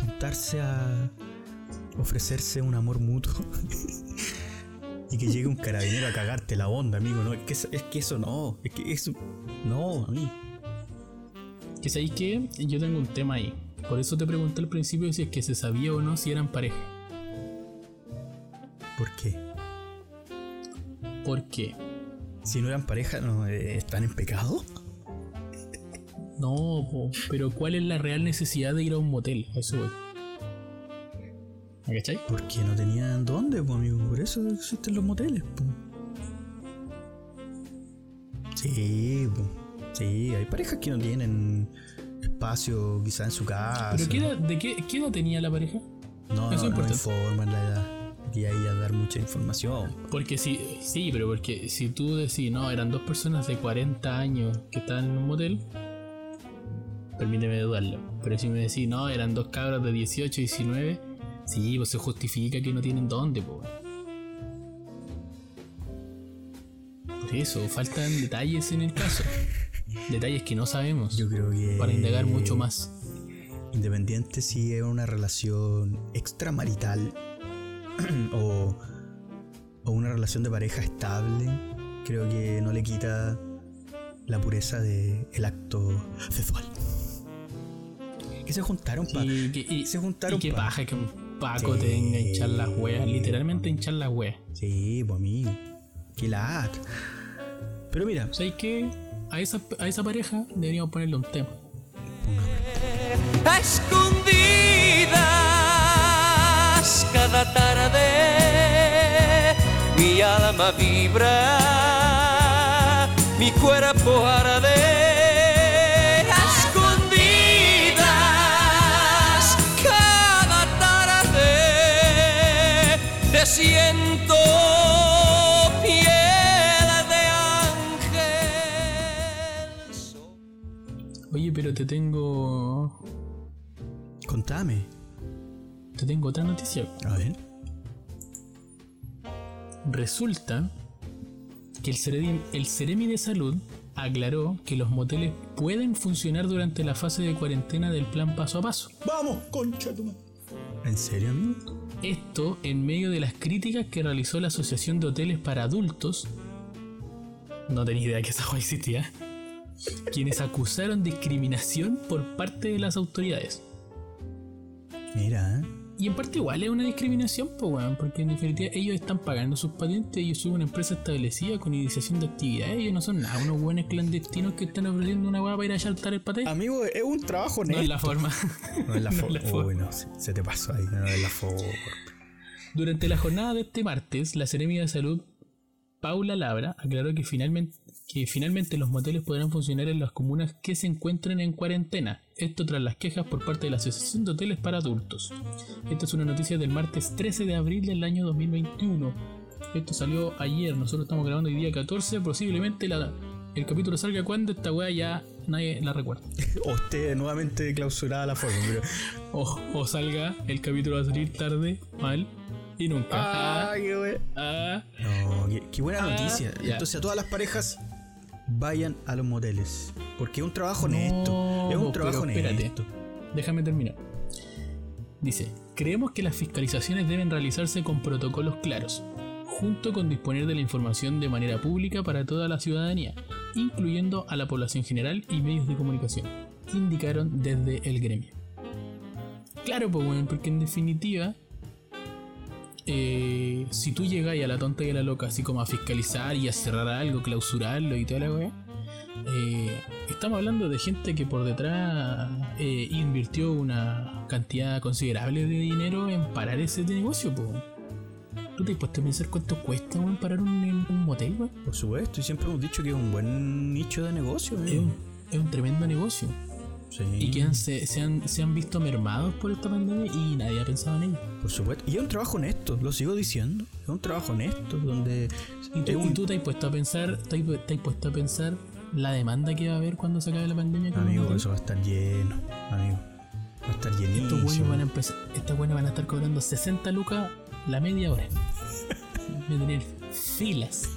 Juntarse a ofrecerse un amor mutuo y que llegue un carabinero a cagarte la onda, amigo. No, es que, eso- es que eso no, es que eso no, a mí. Que sabéis que yo tengo un tema ahí. Por eso te pregunté al principio si es que se sabía o no si eran pareja. ¿Por qué? ¿Por qué? Si no eran pareja, ¿no eh, están en pecado? No, po, pero ¿cuál es la real necesidad de ir a un motel? A eso voy. ¿Me cachai? Porque no tenían dónde, pues, amigo. Por eso existen los moteles, pues. Sí, pues. Sí, hay parejas que no tienen espacio quizá en su casa. ¿Pero qué edad, de qué, qué edad tenía la pareja? No, Eso es no, no informan la edad. Y ahí a dar mucha información. Porque si, sí, pero porque si tú decís, no, eran dos personas de 40 años que estaban en un motel, permíteme dudarlo. Pero si me decís, no, eran dos cabras de 18, 19, sí, pues se justifica que no tienen dónde, pues. Por eso, faltan detalles en el caso. Detalles que no sabemos. Yo creo que. Para indagar mucho más. Independiente si es una relación extramarital o, o una relación de pareja estable, creo que no le quita la pureza del acto sexual. Que se juntaron para. Que- se juntaron y qué pa- paja que un Paco Sí. tenga hinchar las weas, literalmente hinchar las weas. Sí, pues amigo. Qué lat. Pero mira, ¿Sabes qué? A esa, a esa pareja deberíamos ponerle un tema. a escondidas cada tarde mi alma vibra mi cuerpo arde a escondidas cada tarde te siento piel de ángel Oye, pero te tengo. contame. Te tengo otra noticia. A ver. Resulta que el Ceremi, el Ceremi de Salud aclaró que los moteles pueden funcionar durante la fase de cuarentena del plan paso a paso. Vamos, concha tu madre. ¿En serio, amigo? Esto en medio de las críticas que realizó la Asociación de Hoteles para Adultos. No tenía idea que esa cosa existía. Quienes acusaron discriminación por parte de las autoridades. Mira, ¿eh? Y en parte igual es una discriminación, pues, weón, porque en definitiva ellos están pagando sus patentes, ellos son una empresa establecida con iniciación de actividades, ellos no son nada, unos buenos clandestinos que están ofreciendo una weá para ir a saltar el patente. Amigo, es un trabajo no es la forma. No es la no es forma. la forma. Uy, no, se, se te pasó ahí, no es la forma. Durante la jornada de este martes, la Seremia de Salud, Paula Labra, aclaró que finalmente, que finalmente los moteles podrán funcionar en las comunas que se encuentren en cuarentena. Esto tras las quejas por parte de la Asociación de Hoteles para Adultos. Esta es una noticia del martes 13 de abril del año 2021. Esto salió ayer, nosotros estamos grabando el día 14, posiblemente la- el capítulo salga cuando esta weá ya nadie la recuerda. O esté nuevamente clausurada la forma, pero. O, o salga, el capítulo va a salir tarde, mal y nunca. Ah, qué wey. ah. No, qué, qué buena Ah, noticia. ya. Entonces, a todas las parejas, vayan a los moteles. Porque es un trabajo honesto. Es un No, trabajo espérate. honesto. Déjame terminar. Dice, creemos que las fiscalizaciones deben realizarse con protocolos claros, junto con disponer de la información de manera pública para toda la ciudadanía, incluyendo a la población general y medios de comunicación, indicaron desde el gremio. Claro, pues bueno, porque en definitiva, eh, si tú llegas a la tonta y a la loca, así como a fiscalizar y a cerrar algo, clausurarlo y toda la weá, eh, estamos hablando de gente que por detrás eh, invirtió una cantidad considerable de dinero en parar ese negocio, po. ¿Tú te has puesto a pensar cuánto cuesta weón, parar un, un motel, weón? Por supuesto, y siempre hemos dicho que es un buen nicho de negocio. Es un, es un tremendo negocio. Sí, Y que han- se, se han, se han visto mermados por esta pandemia y nadie ha pensado en ello. por supuesto. Y es un trabajo honesto, lo sigo diciendo. Es un trabajo honesto donde. ¿Y tú, es un- y tú te has puesto a pensar, te has, te has puesto a pensar la demanda que va a haber cuando se acabe la pandemia? Amigo, eso va a estar lleno. Amigo. Va a estar Estos llenísimo. buenos van a empezar, estas buenas van a estar cobrando 60 lucas la media hora. Van a tener filas.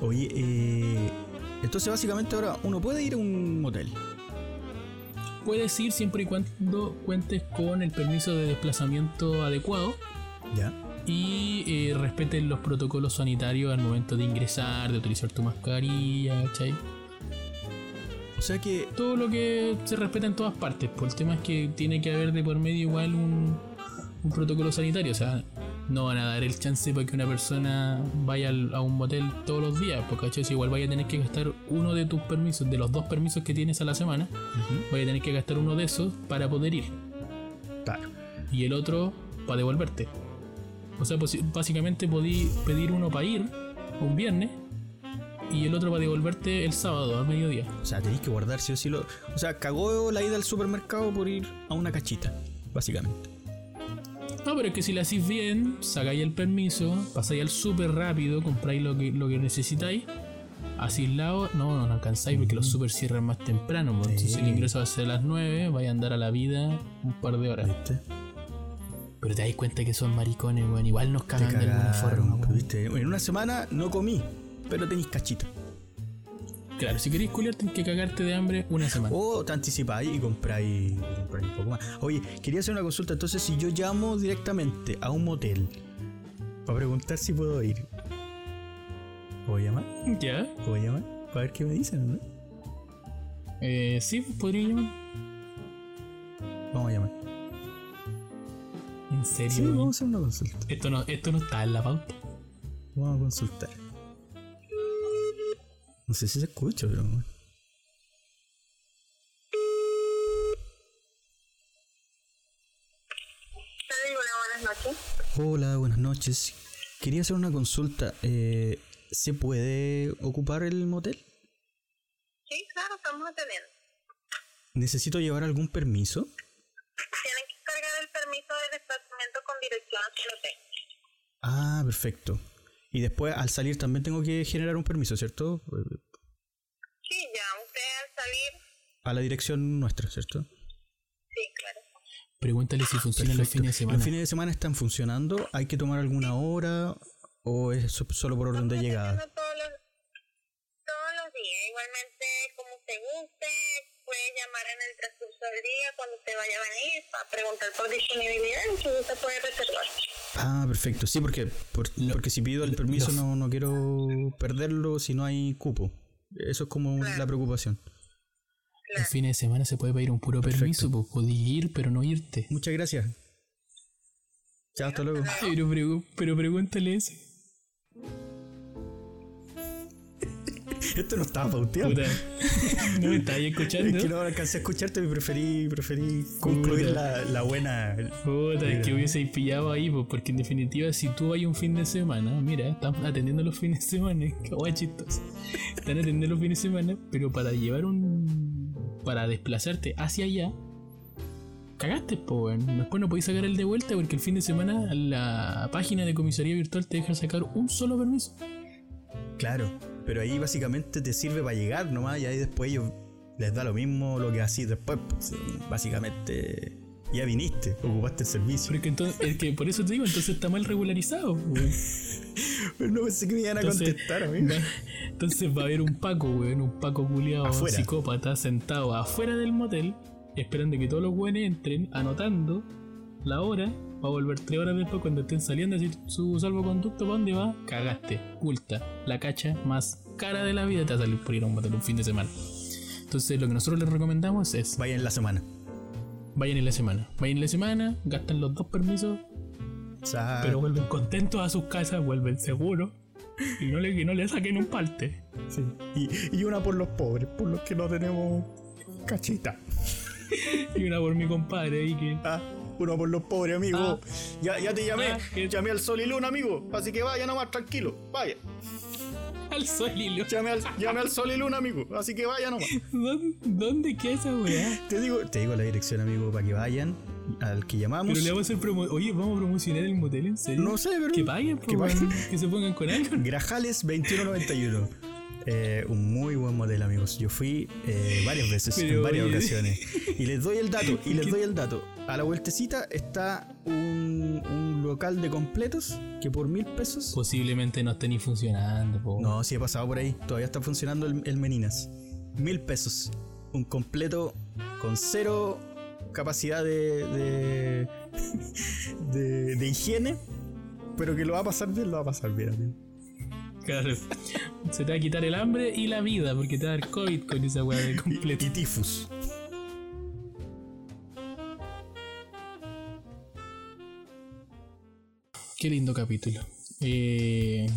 Oye, eh, entonces básicamente ahora uno puede ir a un motel. Puedes ir siempre y cuando cuentes con el permiso de desplazamiento adecuado Ya. y eh, respeten los protocolos sanitarios al momento de ingresar, de utilizar tu mascarilla, ¿cachai? O sea que. Todo lo que se respeta en todas partes. Pues el tema es que tiene que haber de por medio igual un, un protocolo sanitario. O sea, no van a dar el chance para que una persona vaya a un motel todos los días, porque. Si igual vaya a tener que gastar uno de tus permisos, de los dos permisos que tienes a la semana, vaya a tener que gastar uno de esos para poder ir. Claro. y el otro para devolverte. O sea, pues, básicamente podí pedir uno para ir un viernes y el otro para devolverte el sábado al mediodía. O sea, tenéis que guardar sí o sí lo. O sea, cagó la ida al supermercado por ir a una cachita, básicamente. No, pero es que si lo hacéis bien, sacáis el permiso, pasáis al súper rápido, compráis lo que, lo que necesitáis. Así lado, no, no, no alcanzáis porque los super cierran más temprano. pues. Entonces el ingreso va a ser a las 9, vais a andar a la vida un par de horas. ¿Viste? Pero te das cuenta que son maricones, weón. Igual nos cagan de alguna cagaron, forma, weón. ¿viste? En una semana no comí, pero tenéis cachita. Claro, si queréis culiar, tenés que cagarte de hambre una semana. O te anticipáis y compráis, compráis un poco más. Oye, quería hacer una consulta. Entonces, si yo llamo directamente a un motel para preguntar si puedo ir, ¿puedo llamar? ¿Ya? ¿Puedo llamar? Para ver qué me dicen, ¿no? Eh, sí, podría llamar. Vamos a llamar. ¿En serio? Sí, vamos a hacer una consulta. Esto no, esto no está en la pauta. Vamos a consultar. No sé si se escucha, pero. Hola, buenas noches. Quería hacer una consulta. Eh, ¿Se puede ocupar el motel? Sí, claro, estamos atendiendo. ¿Necesito llevar algún permiso? Tienen que cargar el permiso de desplazamiento con dirección hacia el hotel. Ah, perfecto. Y después al salir también tengo que generar un permiso, ¿cierto? Sí, ya, usted al salir, A la dirección nuestra, ¿cierto? sí, claro. Pregúntale si funciona los fines de semana. ¿Los fines de semana están funcionando? ¿Hay que tomar alguna hora? ¿O es so- solo por orden de llegada? Todos los, todos los días. Igualmente, como usted guste, puede llamar en el transcurso del día cuando usted vaya a venir para preguntar por disponibilidad si usted puede reservar. Ah, perfecto. Sí, porque, por- porque si pido el permiso los- no, no quiero perderlo si no hay cupo. Eso es como la preocupación. Los fines de semana se puede pedir un puro Perfecto. permiso, pues podés ir, pero no irte. Muchas gracias. Chao, hasta luego. Pero, pero pregúntale eso. Esto no estaba pauteado. Puta. ¿No me estáis escuchando? Es que no alcancé a escucharte y preferí, preferí concluir la, la buena. Puta, es que hubieseis pillado ahí, porque en definitiva, si tú vas un fin de semana, mira, están atendiendo los fines de semana, chistoso. Están atendiendo los fines de semana, pero para llevar un. para desplazarte hacia allá, cagaste, weón. Después no podéis sacar el de vuelta porque el fin de semana la página de comisaría virtual te deja sacar un solo permiso. Claro, pero ahí básicamente te sirve para llegar nomás y ahí después ellos les da lo mismo lo que así después. pues, básicamente ya viniste, ocupaste el servicio. Pero es que entonces, es que por eso te digo, entonces está mal regularizado. Pero no pensé que me iban a Entonces, contestar, amigo. va- entonces va a haber un Paco, weón, un Paco culiado psicópata sentado afuera del motel, esperando que todos los weones entren, anotando la hora, va a volver tres horas después cuando estén saliendo decir su salvoconducto, ¿para dónde va? Cagaste, culta, la cacha más cara de la vida te va a salir por ir a un un fin de semana. Entonces lo que nosotros les recomendamos es Vaya en la semana. vayan en la semana, vayan en la semana, gastan los dos permisos, O sea, pero vuelven contentos a sus casas, vuelven seguros y no le, que no le saquen un parte. sí. y, y una por los pobres, por los que no tenemos cachita. Y una por mi compadre ahí que. Ah, uno por los pobres, amigo. Ah. Ya, ya te llamé. Ah, que- Llamé al sol y luna, amigo. Así que vaya nomás, tranquilo. Vaya. Al sol y lo- Llamé al, llamé al sol y luna, amigo. Así que vaya nomás. ¿Dónde, ¿Dónde queda esa weá? Te digo, te digo la dirección, amigo, para que vayan al que llamamos. Pero le vamos a hacer promo. Oye, vamos a promocionar el motel, ¿en serio? No sé, pero. Que paguen, que paguen. que se pongan con algo. Grajales 2191. Eh, un muy buen modelo, amigos. Yo fui eh, varias veces, Pero, en varias oye. ocasiones. Y les doy el dato, y les doy el dato. A la vueltecita está un, un local de completos que por mil pesos. Posiblemente no esté ni funcionando, po. No, sí he pasado por ahí. Todavía está funcionando el, el Meninas. Mil pesos. Un completo con cero capacidad de, de, de, de higiene. Pero que lo va a pasar bien, lo va a pasar bien, amigo. Claro. Se te va a quitar el hambre y la vida porque te va a dar COVID con esa weá de completo. Y tifus. Qué lindo capítulo. Eh,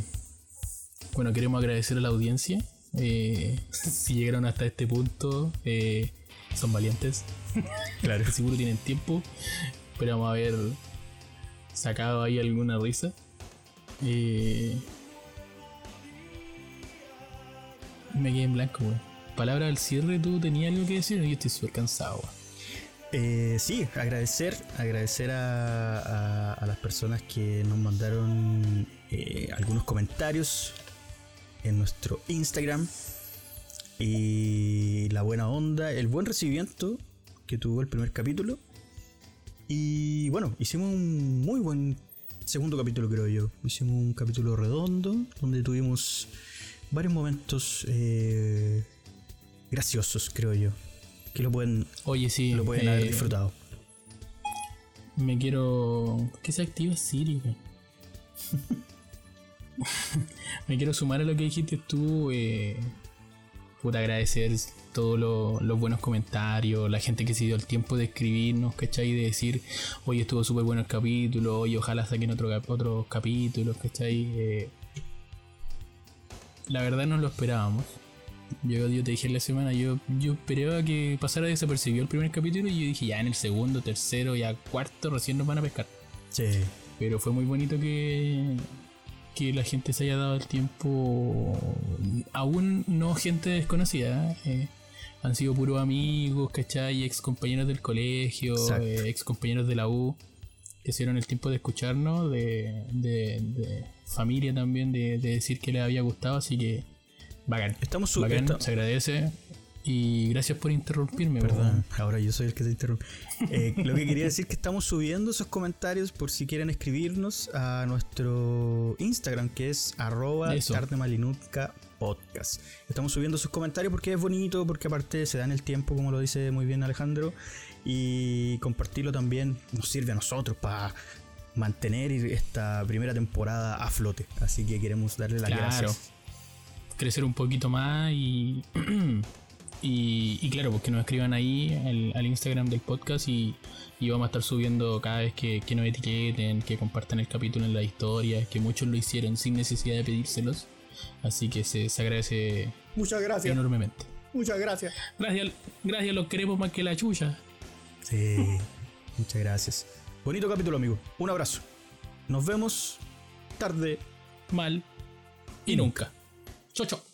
bueno, queremos agradecer a la audiencia. Eh, si llegaron hasta este punto, eh, son valientes. Claro. Seguro tienen tiempo. Esperamos haber sacado ahí alguna risa. Eh, me quedé en blanco, weón. Palabra al cierre, ¿tú tenías algo que decir? Yo estoy súper cansado, weón. Eh, sí, agradecer, agradecer a, a- las personas que nos mandaron eh, algunos comentarios en nuestro Instagram y la buena onda, el buen recibimiento que tuvo el primer capítulo. Y bueno, hicimos un muy buen segundo capítulo, creo yo. Hicimos un capítulo redondo donde tuvimos varios momentos eh, graciosos, creo yo, que lo pueden, Oye, sí. lo pueden haber eh, disfrutado. Me quiero. ¿Por qué se activa Siri? Me quiero sumar a lo que dijiste tú. Eh, puta, agradecer todos lo- los buenos comentarios, la gente que se dio el tiempo de escribirnos, ¿cachai? De decir, oye, estuvo súper bueno el capítulo, oye, ojalá saquen otro, otros capítulos, ¿cachai? Eh, la verdad no lo esperábamos. Yo, yo te dije en la semana, yo, yo esperaba que pasara desapercibido el primer capítulo y yo dije, ya en el segundo, tercero, ya cuarto recién nos van a pescar. Sí. Pero fue muy bonito que, que la gente se haya dado el tiempo. Aún no gente desconocida. eh, han sido puros amigos, ¿cachai? Ex compañeros del colegio, eh, ex compañeros de la U. Que se dieron el tiempo de escucharnos, de, de- de familia también, de, de decir que les había gustado. Así que, bacán. Estamos esta- se agradece. Y gracias por interrumpirme. Perdón, ahora yo soy el que te interrumpe. Eh, lo que quería decir es que estamos subiendo esos comentarios por si quieren escribirnos a nuestro Instagram que es arroba podcast. Estamos subiendo sus comentarios porque es bonito, porque aparte se dan el tiempo, como lo dice muy bien Alejandro, y compartirlo también nos sirve a nosotros para mantener esta primera temporada a flote. Así que queremos darle las Claro. gracias. crecer un poquito más y, y, y claro, pues que nos escriban ahí al, al Instagram del podcast y, y vamos a estar subiendo cada vez que, que nos etiqueten, que compartan el capítulo en la historia, que muchos lo hicieron sin necesidad de pedírselos. Así que se, se agradece Muchas gracias. enormemente. Muchas gracias. Gracias, gracias, los queremos más que la chucha. Sí, muchas gracias. Bonito capítulo, amigo. Un abrazo. Nos vemos tarde. Mal y nunca. Chau, chau.